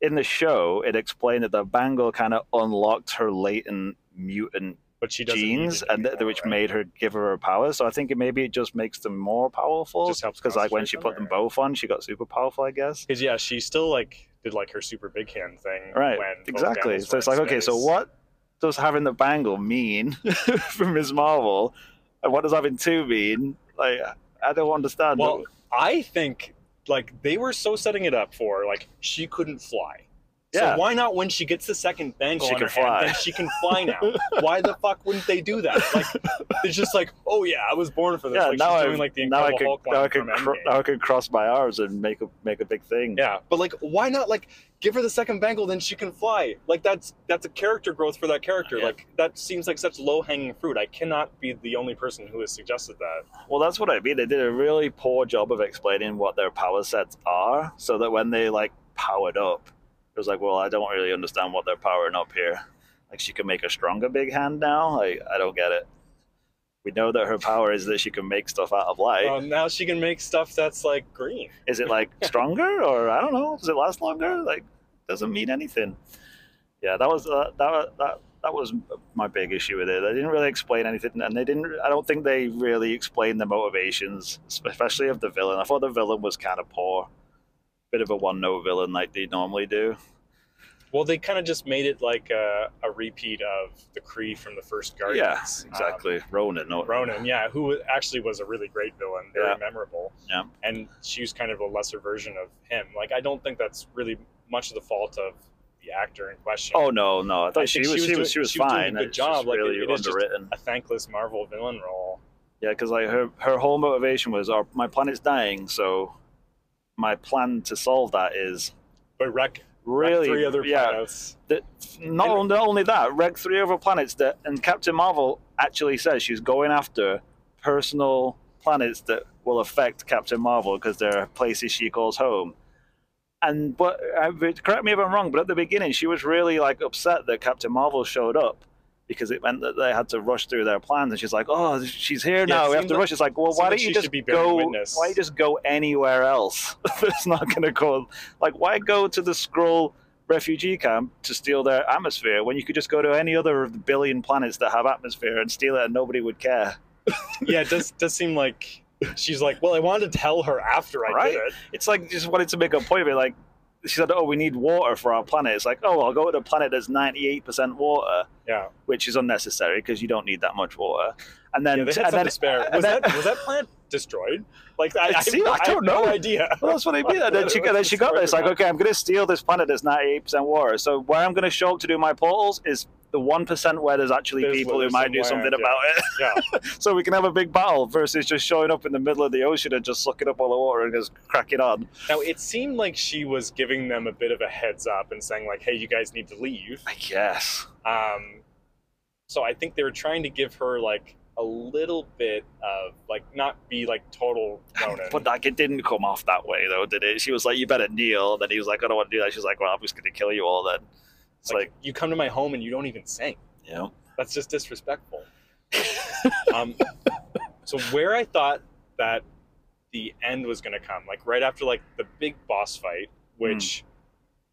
S1: in the show it explained that the bangle kind of unlocked her latent mutant
S2: but she doesn't
S1: genes and th- which
S2: right?
S1: made her give her her powers. So I think it, maybe it just makes them more powerful.
S2: Just helps
S1: because like when she
S2: them,
S1: put them both on, she got super powerful. I guess.
S2: Because yeah, she still like did like her super big hand thing.
S1: Right.
S2: When
S1: exactly. So it's like okay, so what does having the bangle mean [LAUGHS] [LAUGHS] for Ms. Marvel, and what does having two mean? Like I don't understand.
S2: Well, I think like they were so setting it up for like she couldn't fly.
S1: Yeah.
S2: So why not when she gets the second bangle
S1: She
S2: on
S1: can
S2: her hand,
S1: fly.
S2: then she can fly now? why the fuck wouldn't they do that? Like it's just like, oh yeah, I was born for this.
S1: yeah,
S2: like
S1: now
S2: she's
S1: I
S2: doing like the
S1: now I
S2: Hulk
S1: now I cr- now I could cross my arms and make a make a big thing.
S2: Yeah, but like, why not like give her the second bangle, then she can fly? Like that's that's a character growth for that character.
S1: Yeah.
S2: Like that seems like such low hanging fruit. I cannot be the only person who has suggested that.
S1: Well, that's what I mean. They did a really poor job of explaining what their power sets are, so that when they like powered up, it was like, well, I don't really understand what they're powering up here. Like she can make a stronger big hand now. Like I don't get it. We know that her power is that she can make stuff out of light.
S2: Well, now she can make stuff that's like green.
S1: is it like [LAUGHS] stronger or I don't know? Does it last longer? Like doesn't mean anything. Yeah, that was uh, that that that was my big issue with it. They didn't really explain anything, and they didn't. I don't think they really explained the motivations, especially of the villain. I thought the villain was kind of poor, bit of a one-note villain like they normally do.
S2: Well, they kind of just made it like a, a repeat of the Kree from the first Guardians.
S1: Yeah, exactly. Ronan. No,
S2: Um, Ronan, yeah, who actually was a really great villain, very
S1: Yeah.
S2: memorable.
S1: Yeah.
S2: And she was kind of a lesser version of him. Like, I don't think that's really much of the fault of the actor in question.
S1: Oh no, no. I thought
S2: I
S1: she, was,
S2: she was
S1: she was
S2: doing-
S1: she was
S2: she was
S1: fine.
S2: good
S1: It's
S2: job, like,
S1: really
S2: it- it is just- A thankless Marvel villain role.
S1: Yeah, because like her her whole motivation was, "Our my planet's dying, so my plan to solve that is
S2: But wreck,
S1: really
S2: wreck three other
S1: yeah,
S2: planets.
S1: that not,
S2: And-
S1: only, not only that, wreck three other planets that, and Captain Marvel actually says she's going after personal planets that will affect Captain Marvel because they're places she calls home. And but correct me if I'm wrong, but at the beginning she was really like upset that Captain Marvel showed up because it meant that they had to rush through their plans. And she's like, "Oh, she's here
S2: Yeah,
S1: now. we have to
S2: like-
S1: rush." It's like, "Well, why don't you just go?
S2: witness.
S1: Why just go anywhere else? [LAUGHS] That's not going to go. Like, why go to the Skrull refugee camp to steal their atmosphere when you could just go to any other of the billion planets that have atmosphere and steal it and nobody would care. [LAUGHS]
S2: yeah, it does does seem like she's like, well, I wanted to tell her after I
S1: Right.
S2: did it.
S1: It's like just wanted to make a point of it. Like she said, "Oh, we need water for our planet." It's like, "Oh, I'll go to a planet that's ninety-eight percent water,"
S2: Yeah,
S1: which is unnecessary because you don't need that much water. And then,
S2: yeah,
S1: and then
S2: spare.
S1: and
S2: Was
S1: then-
S2: that was that plant destroyed? Like I, I,
S1: See, I
S2: I
S1: don't
S2: no
S1: know.
S2: idea. [LAUGHS]
S1: Well, that's what I mean. And then she, and then she got this. Like, okay, I'm going to steal this planet that's 98% water. So where I'm going to show up to do my portals is the 1% where there's actually
S2: There's-
S1: people who might do something
S2: land,
S1: about it.
S2: Yeah, [LAUGHS]
S1: so we can have a big battle versus just showing up in the middle of the ocean and just sucking up all the water and just cracking on.
S2: Now it seemed like she was giving them a bit of a heads up and saying like, "Hey, you guys need to leave."
S1: I guess.
S2: Um, so I think they were trying to give her like a little bit of like not be like total.
S1: But like, it didn't come off that way, though, did it? She was like, you better kneel. And then he was like, I don't want to do that. She's like, well, I'm just going to kill you all then. It's
S2: like,
S1: like,
S2: you come to my home and you don't even sing.
S1: know.
S2: That's just disrespectful. [LAUGHS] um, so where I thought that the end was going to come, like right after like the big boss fight, which,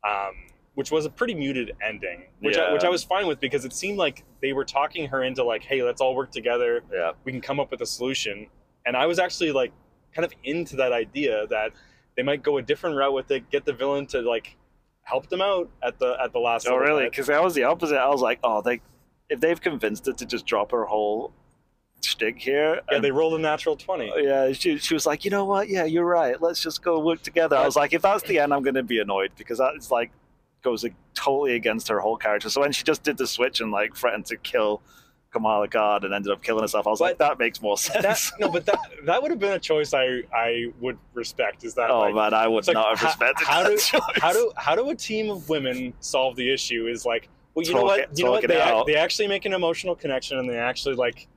S2: um, which was a pretty muted ending, which I, which I was fine with because it seemed like they were talking her into like, hey, let's all work together.
S1: Yeah.
S2: We can come up with a solution. And I was actually like kind of into that idea that they might go a different route with it, get the villain to like help them out at the at the last.
S1: Oh, really? Because I was the opposite. I was like, oh, they, if they've convinced her to just drop her whole shtick here.
S2: Yeah,
S1: and-
S2: they rolled a natural twenty.
S1: Uh, yeah, she, she was like, you know what? Yeah, you're right. Let's just go work together. I was like, if that's the end, I'm going to be annoyed because that's like goes like, totally against her whole character. So when she just did the switch and like threatened to kill Kamala Khan and ended up killing herself, I was like, that makes more sense.
S2: that no, but that [LAUGHS] that would have been a choice I I would respect. Is that
S1: oh
S2: like,
S1: man, I would
S2: it's like,
S1: not have respected
S2: how
S1: that
S2: do- [LAUGHS]
S1: choice.
S2: how do how do a team of women solve the issue? Is like, well, you know what,
S1: it-
S2: you know what, they they actually make an emotional connection and they actually like,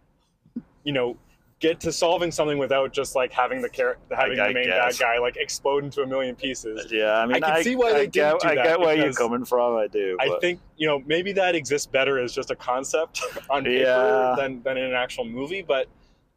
S2: you know. Get to solving something without just like having the char- having
S1: I
S2: the main bad guy like explode into a million pieces.
S1: Uh, yeah, I mean,
S2: I can see why they
S1: I
S2: didn't
S1: get,
S2: do
S1: I
S2: that
S1: get where you're coming from. I do.
S2: I think you know maybe that exists better as just a concept [LAUGHS] on paper
S1: Yeah.
S2: than, than in an actual movie. But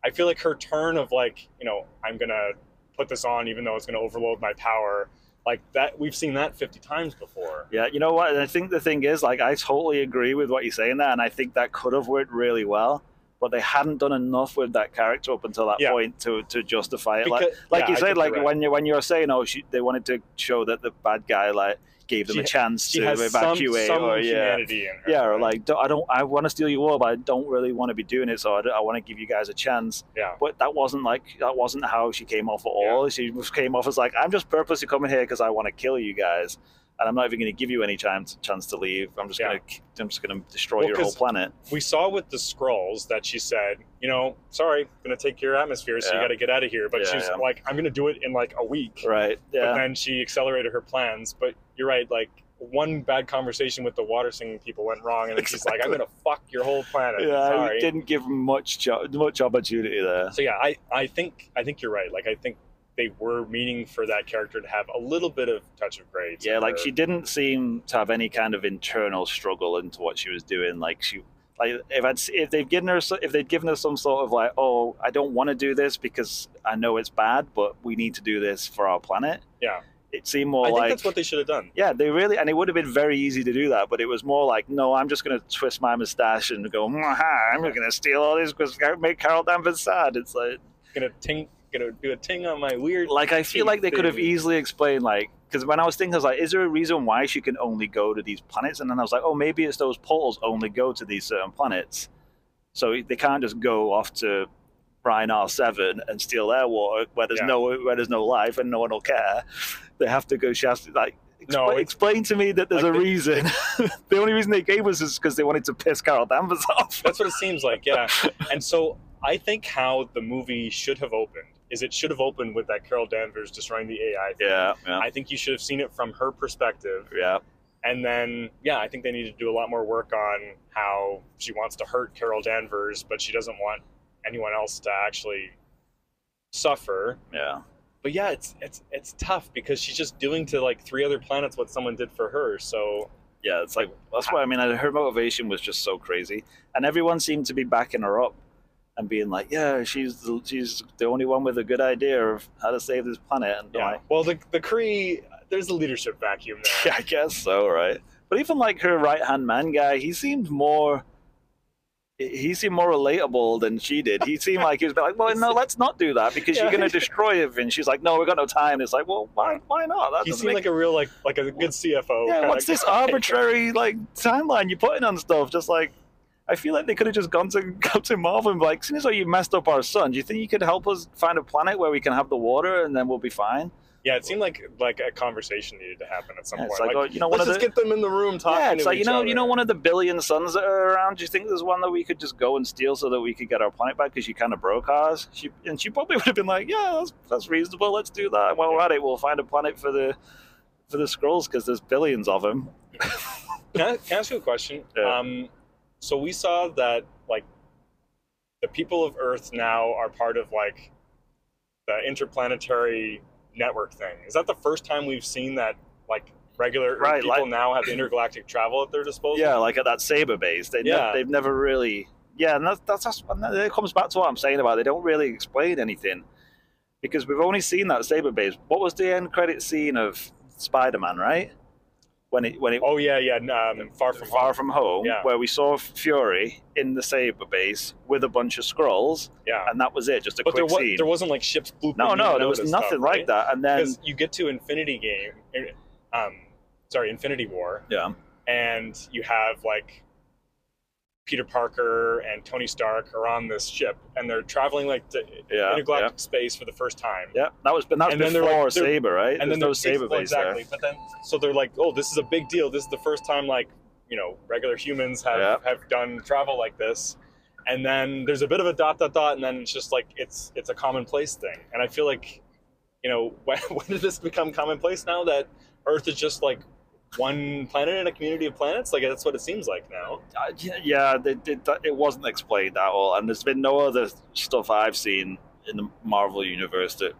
S2: I feel like her turn of like you know I'm gonna put this on even though it's gonna overload my power like that we've seen that 50 times before.
S1: Yeah, you know what? And I think the thing is, like, I totally agree with what you're saying there, and I think that could have worked really well. But they hadn't done enough with that character up until that
S2: Yeah.
S1: point to, to justify it. Like,
S2: Because-
S1: like
S2: yeah,
S1: you said, like
S2: right.
S1: when you when you were saying, oh, she, they wanted to show that the bad guy like gave them
S2: She-
S1: a chance to
S2: has some,
S1: evacuate,
S2: some
S1: or yeah,
S2: in her.
S1: yeah, or like don't- I don't, I want to steal your war, but I don't really want to be doing it, so I, I want to give you guys a chance.
S2: yeah.
S1: But that wasn't like that wasn't how she came off at all. She came off as like, I'm just purposely coming here because I want to kill you guys, and I'm not even going to give you any chance chance to leave. I'm just
S2: Yeah.
S1: gonna I'm just gonna destroy
S2: Well,
S1: your whole planet.
S2: We saw with the Skrulls that she said, you know, sorry, I'm gonna take your atmosphere, so you got to get out of here. But
S1: Yeah,
S2: she's
S1: yeah.
S2: like, I'm gonna do it in like a week.
S1: Right? Yeah.
S2: but
S1: Yeah.
S2: then she accelerated her plans. But you're right, like one bad conversation with the water singing people went wrong, and then she's like, "I'm gonna fuck your whole planet."
S1: Yeah,
S2: Sorry.
S1: we didn't give much much opportunity there.
S2: So yeah, I I think I think you're right. Like I think they were meaning for that character to have a little bit of touch of to
S1: Yeah, like
S2: her.
S1: she didn't seem to have any kind of internal struggle into what she was doing. Like she, like if I'd if they've given her if they'd given her some sort of like, oh, I don't want to do this because I know it's bad, but we need to do this for our planet.
S2: Yeah.
S1: it seemed more
S2: I think
S1: like
S2: that's what they should have done.
S1: yeah, they really and it would have been very easy to do that, but it was more like, no, I'm just going to twist my mustache and go, I'm going to steal all this because make Carol Danvers sad. It's like
S2: Gonna ting, gonna do a ting on my weird.
S1: like I feel like they could have easily explained like because when I was thinking, I was like, is there a reason why she can only go to these planets? And then I was like, oh, maybe it's those portals only go to these certain planets, so they can't just go off to Brian R Seven and steal their water where there's
S2: Yeah.
S1: no where there's no life and no one will care. They have to go. She has to like.
S2: No,
S1: Expl-
S2: it's-
S1: explain to me that there's
S2: like
S1: a
S2: the-
S1: reason. [LAUGHS] the only reason they gave us is because they wanted to piss Carol Danvers [LAUGHS] off.
S2: That's what it seems like, yeah. and so I think how the movie should have opened is it should have opened with that Carol Danvers destroying the AI. thing.
S1: Yeah, yeah,
S2: I think you should have seen it from her perspective.
S1: yeah.
S2: And then, yeah, I think they need to do a lot more work on how she wants to hurt Carol Danvers, but she doesn't want anyone else to actually suffer.
S1: yeah.
S2: But yeah, it's it's it's tough because she's just doing to like three other planets what someone did for her. So
S1: Yeah, it's like that's why I mean her motivation was just so crazy, and everyone seemed to be backing her up and being like, "Yeah, she's the, she's the only one with a good idea of how to save this planet." And
S2: yeah. Well, the the Kree there's a leadership vacuum there.
S1: Yeah, [LAUGHS] I guess so, right? But even like her right hand man guy, he seemed more. He seemed more relatable than she did. He seemed like he was like, "Well, no, [LAUGHS] let's not do that because
S2: Yeah.
S1: you're going to destroy everything." She's like, "No, we've got no time." It's like, "Well, why? Why not?" That
S2: He seemed
S1: make-
S2: like a real like like a good CFO.
S1: yeah. What's this [LAUGHS] arbitrary like timeline you're putting on stuff? Just like, I feel like they could have just gone to [LAUGHS] Captain Marvel and be like, "Since you messed up our sun, do you think you could help us find a planet where we can have the water and then we'll be fine?"
S2: Yeah, it seemed like like a conversation needed to happen at some
S1: Yeah,
S2: point.
S1: like, oh, you know,
S2: let's just
S1: the-
S2: get them in the room talking.
S1: Yeah, it's
S2: to
S1: like you know,
S2: other.
S1: you know, one of the billion suns that are around. Do you think there's one that we could just go and steal so that we could get our planet back? Because you kind of broke ours. She, and she probably [LAUGHS] would have been like, "Yeah, that's, that's reasonable. Let's do that." While we're at it, we'll find a planet for the for the Skrulls because there's billions of them.
S2: Can I, can I ask you a question?
S1: Yeah.
S2: Um, so we saw that like the people of Earth now are part of like the interplanetary network thing. Is that the first time we've seen that like regular
S1: Right,
S2: people
S1: like-
S2: now have intergalactic travel at their disposal?
S1: Yeah, like at that saber base, they
S2: Yeah.
S1: ne- they've never really. Yeah, and that's, that's that's and it comes back to what I'm saying about they don't really explain anything because we've only seen that saber base. What was the end credit scene of Spider-Man? Right when it when it
S2: Oh yeah, yeah. Um, far from
S1: Far
S2: home.
S1: From Home,
S2: Yeah.
S1: where we saw Fury in the Saber base with a bunch of Skrulls,
S2: Yeah.
S1: and that was it, just a
S2: But there,
S1: quick
S2: was,
S1: scene.
S2: there wasn't like ships blooping.
S1: no, no, there was nothing
S2: stuff,
S1: like
S2: right?
S1: that. And then,
S2: you get to Infinity Game, um, sorry, Infinity War,
S1: yeah,
S2: and you have like Peter Parker and Tony Stark are on this ship, and they're traveling like to
S1: yeah,
S2: intergalactic
S1: yeah,
S2: space for the first time.
S1: yeah. That was, but that was
S2: And then
S1: before
S2: like-
S1: Saber, right?
S2: And then
S1: There's no
S2: they're
S1: Saber base
S2: exactly. But then, so they're like, "Oh, this is a big deal. This is the first time like you know regular humans have
S1: Yeah.
S2: have done travel like this." And then there's a bit of a dot dot dot, and then it's just like it's it's a commonplace thing. And I feel like, you know, [LAUGHS] when, when did this become commonplace now that Earth is just like one planet in a community of planets? Like that's what it seems like now.
S1: Uh, yeah, yeah they, they, it wasn't explained at all, and there's been no other stuff I've seen in the Marvel universe that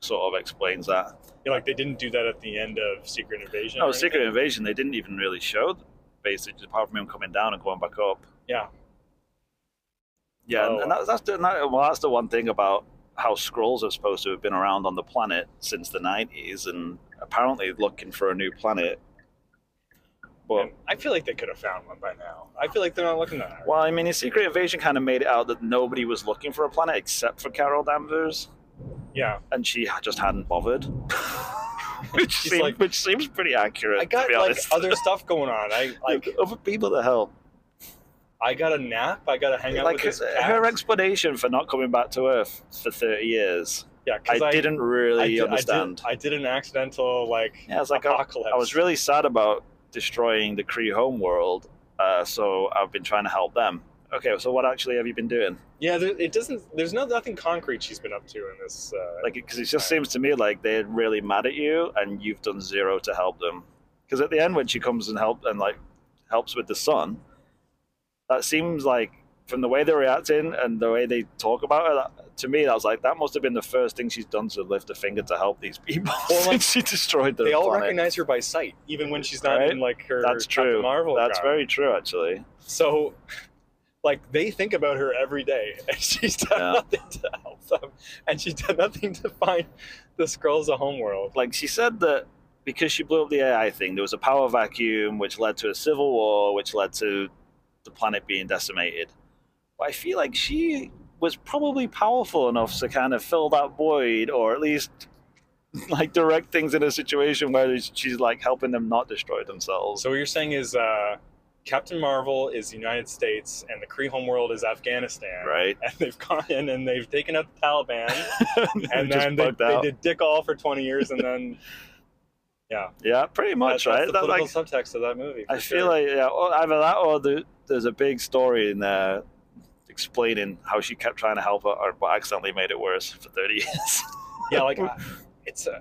S1: sort of explains that.
S2: You know, like they didn't do that at the end of Secret Invasion.
S1: No, Secret
S2: anything.
S1: Invasion, they didn't even really show basically apart from him coming down and going back up.
S2: Yeah.
S1: Yeah,
S2: Oh,
S1: and, and that's that's the that, well, that's the one thing about how Skrulls are supposed to have been around on the planet since the '90s, and apparently looking for a new planet.
S2: And I feel like they could have found one by now. I feel like they're not looking that hard.
S1: well, I mean, in Secret Invasion, kind of made it out that nobody was looking for a planet except for Carol Danvers,
S2: Yeah.
S1: and she just hadn't bothered. [LAUGHS] which, seems,
S2: like-
S1: which seems pretty accurate.
S2: I got like other stuff going on. I [LAUGHS] like
S1: other people to help.
S2: I got a nap. I got to hang out
S1: Like
S2: with this
S1: her, her explanation for not coming back to Earth for 30 years,
S2: yeah,
S1: i didn't really
S2: I did,
S1: understand.
S2: I did, I did an accidental like
S1: Yeah, it's like I. I was really sad about destroying the Kree homeworld, uh, so I've been trying to help them. Okay, so what actually have you been doing?
S2: yeah. There, it doesn't. There's no nothing concrete she's been up to in this. Uh,
S1: Like, because it just seems to me like they're really mad at you, and you've done zero to help them. Because at the end, when she comes and help and like helps with the sun, that seems like from the way they're reacting and the way they talk about her, that, to me, that was like that must have been the first thing she's done to lift a finger to help these people [LAUGHS]
S2: Well, like, [LAUGHS]
S1: she destroyed the
S2: they all recognize her by sight, even when she's not
S1: Right?
S2: in like her.
S1: That's
S2: Captain
S1: true.
S2: Marvel.
S1: That's
S2: garb.
S1: very true, actually.
S2: So, like, they think about her every day, [LAUGHS] and she's done
S1: Yeah.
S2: nothing to help them, and she's done nothing to find the Skrulls a homeworld.
S1: like she said that because she blew up the AI thing, there was a power vacuum which led to a civil war, which led to the planet being decimated. But I feel like she was probably powerful enough to kind of fill that void, or at least [LAUGHS] like direct things in a situation where she's like helping them not destroy themselves.
S2: So what you're saying is, uh, Captain Marvel is the United States, and the Kree homeworld is Afghanistan,
S1: right?
S2: And they've gone in and they've taken out the Taliban, [LAUGHS] and then they, they did dick all for 20 years, and then [LAUGHS]
S1: Yeah, Yeah, pretty much,
S2: that-
S1: right?
S2: that's the
S1: That,
S2: political
S1: like,
S2: subtext of that movie.
S1: I
S2: for
S1: feel
S2: sure.
S1: like yeah, either that or the, there's a big story in there explaining how she kept trying to help her, or but accidentally made it worse for 30 years. [LAUGHS]
S2: yeah, like I- it's a.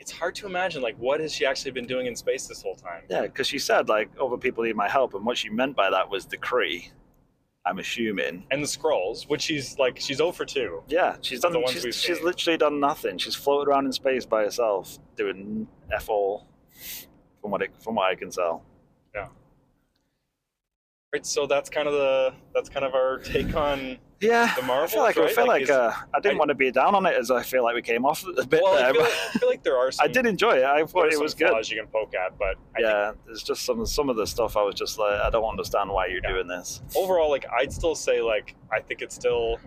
S2: It's hard to imagine, like, what has she actually been doing in space this whole time?
S1: yeah, because she said like other people need my help, and what she meant by that was the Kree. I'm assuming.
S2: And the Skrulls, which she's like, she's 0 for 2.
S1: Yeah, she's done. She's, she's
S2: seen.
S1: literally done nothing. She's floated around in space by herself, doing f all, from what it, from what I can tell.
S2: Right, so that's kind of the that's kind of our take on.
S1: Yeah,
S2: The
S1: I feel like I feel
S2: Like,
S1: like, uh, I didn't
S2: I-
S1: want to be down on it as I feel like we came off a bit
S2: Well, I
S1: there.
S2: feel,
S1: but
S2: like, I feel like there are. Some,
S1: I did enjoy it. I thought it was good.
S2: flaws you can poke at, but I think
S1: yeah, there's just some some of the stuff I was just like, I don't understand why you're
S2: Yeah.
S1: doing this.
S2: overall, like I'd still say like I think it still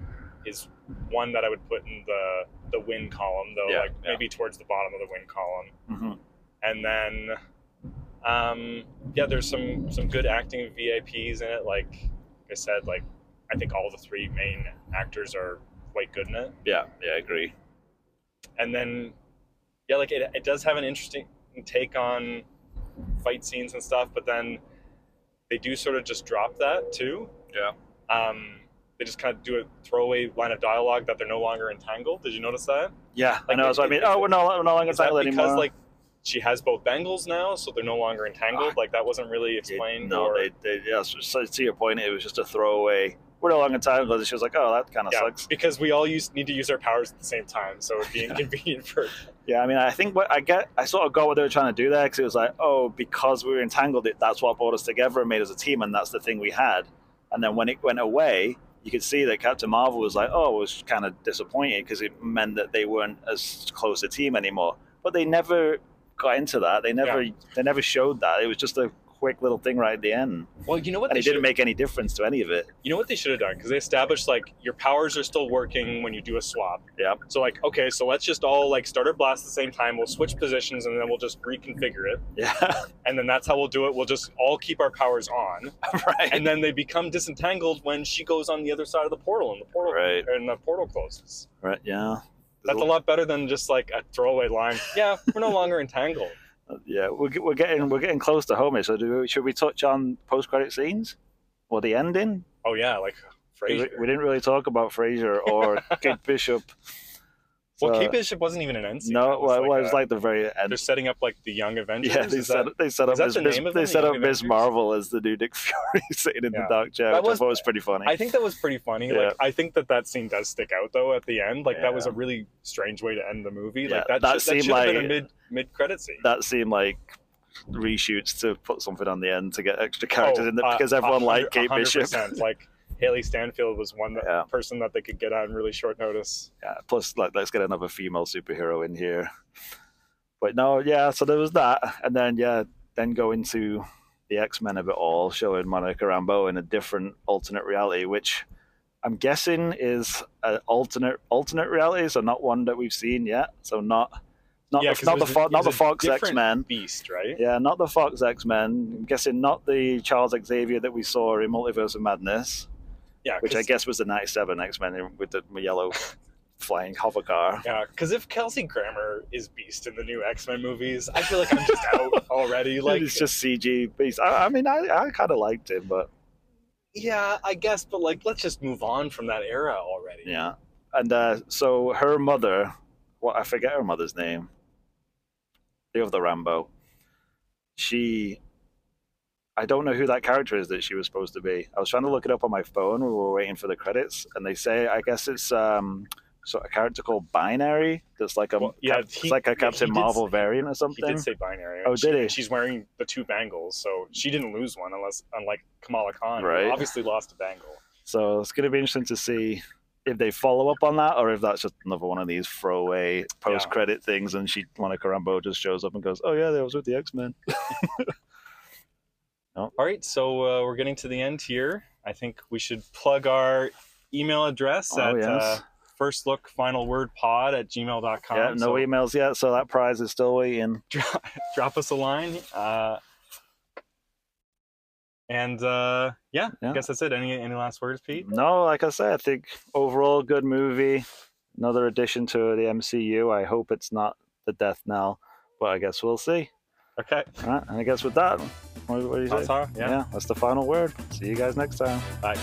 S2: is one that I would put in the the win column, though,
S1: Yeah,
S2: like
S1: yeah.
S2: maybe towards the bottom of the win column.
S1: hmm
S2: and then um yeah there's some some good acting vips in it like i said like i think all the three main actors are quite good in it
S1: Yeah, yeah, I agree.
S2: and then yeah like it, it does have an interesting take on fight scenes and stuff but then they do sort of just drop that too
S1: Yeah.
S2: um they just kind of do a throwaway line of dialogue that they're no longer entangled did you notice that
S1: Yeah, I
S2: Like,
S1: know. That's what I mean.
S2: it-
S1: Oh, we're no, we're no longer
S2: is that
S1: tangled
S2: because like she has both bangles now so they're no longer entangled ah, like that wasn't really explained
S1: no,
S2: or...
S1: they, they, yeah. So, so to your point, it was just a throwaway. We're no longer tangled. And she was like, oh, that kind of
S2: Yeah,
S1: sucks.
S2: because we all use need to use our powers at the same time, so it'd be [LAUGHS] inconvenient for.
S1: Yeah, I mean, I think what I get, I sort of got what they were trying to do there because it was like, oh, because we were entangled, it that's what brought us together and made us a team, and that's the thing we had. And then when it went away, you could see that Captain Marvel was like, oh, it was kind of disappointed because it meant that they weren't as close a team anymore. But they never got into that. They never, they never showed that. It was just a quick little thing right at the end,
S2: Well, you know what
S1: and
S2: they
S1: it didn't make any difference to any of it.
S2: You know what they should have done because they established like your powers are still working when you do a swap.
S1: Yeah.
S2: So like, okay, so let's just all like start our blast at the same time. We'll switch positions and then we'll just reconfigure it,
S1: Yeah, [LAUGHS]
S2: and then that's how we'll do it. We'll just all keep our powers on, [LAUGHS]
S1: right.
S2: and then they become disentangled when she goes on the other side of the portal and the portal
S1: Right.
S2: and the portal closes.
S1: right. Yeah.
S2: That's a lot better than just like a throwaway line. Yeah, we're no longer entangled. [LAUGHS]
S1: Uh, yeah, we're, we're getting we're getting close to home. here, So do we, should we touch on post credit scenes or the ending?
S2: Oh yeah, like
S1: 'Cause We, we didn't really talk about Fraser or [LAUGHS] Kate Bishop.
S2: Well,
S1: So-
S2: Kate Bishop wasn't even an end scene.
S1: No,
S2: That was
S1: well,
S2: like
S1: it was
S2: a-
S1: like the very end.
S2: they're setting up like the Young Avengers.
S1: Yeah, they
S2: Is
S1: set
S2: that-
S1: they set up Miss,
S2: the
S1: they
S2: them,
S1: set up Miss Marvel as the new Nick [LAUGHS] Fury sitting in
S2: Yeah.
S1: the dark chair,
S2: That
S1: which
S2: was-
S1: I thought was pretty funny.
S2: I think that was pretty funny.
S1: Yeah.
S2: Like I think that that scene does stick out though at the end. Like that was a really strange way to end the movie.
S1: Yeah,
S2: like that,
S1: that
S2: should,
S1: seemed
S2: that should have been a
S1: like-
S2: mid mid credit scene.
S1: that seemed like reshoots to put something on the end to get extra characters
S2: Oh,
S1: in there
S2: uh,
S1: because
S2: a
S1: everyone liked Kate Bishop.
S2: Like Hailee Steinfeld was one that,
S1: Yeah.
S2: person that they could get on really short notice.
S1: yeah, plus like let's get another female superhero in here. But no, yeah, so there was that, and then yeah, then go into the X Men of it all, showing Monica Rambeau in a different alternate reality, which I'm guessing is an alternate alternate reality, so not one that we've seen yet. So not not
S2: Yeah,
S1: the, not the
S2: a-
S1: not the Fox X Men.
S2: Beast, right?
S1: Yeah, not the Fox X Men. I'm guessing not the Charles Xavier that we saw in Multiverse of Madness,
S2: Yeah,
S1: which I guess was the '97 X Men with the yellow [LAUGHS] flying hover car.
S2: Yeah, because if Kelsey Grammer is Beast in the new X Men movies, I feel like I'm just out [LAUGHS] already. Like,
S1: it's just CG beast. I, I mean, I, I kind of liked him, but
S2: yeah, I guess, but like, let's just move on from that era already.
S1: yeah. And uh, so her mother, what I forget her mother's name, the other Rambeau. She, I don't know who that character is that she was supposed to be. I was trying to look it up on my phone. We were waiting for the credits, and they say I guess it's um, so a character called Binary. That's like a
S2: Well, yeah,
S1: cap-
S2: he-
S1: it's like a Captain
S2: did
S1: Marvel
S2: say-
S1: variant or something.
S2: He did say binary.
S1: Oh,
S2: She-
S1: did he?
S2: She's wearing the two bangles, so she didn't lose one, unless unlike Kamala Khan, who
S1: Right.
S2: obviously lost a bangle.
S1: So it's going to be interesting to see if they follow up on that, or if that's just another one of these throwaway post-credit things, and she Monica Rambeau just shows up and goes, "Oh yeah, that was with the X Men." [LAUGHS]
S2: All right, so uh, we're getting to the end here. I think we should plug our email address
S1: Oh,
S2: at
S1: yes.
S2: uh, first look final word pod at gmail.com.
S1: yeah, no
S2: so
S1: emails yet, so that prize is still waiting. [LAUGHS]
S2: drop, drop us a line. Uh, and uh, yeah,
S1: Yeah.
S2: I guess that's it. Any any last words, Pete?
S1: No, like I said, I think overall good movie. Another addition to the MCU. I hope it's not the death knell, but I guess we'll see.
S2: Okay.
S1: All right, and I guess with that, what, what do you say?
S2: That's all. Yeah.
S1: yeah, that's the final word. See you guys next time.
S2: Bye.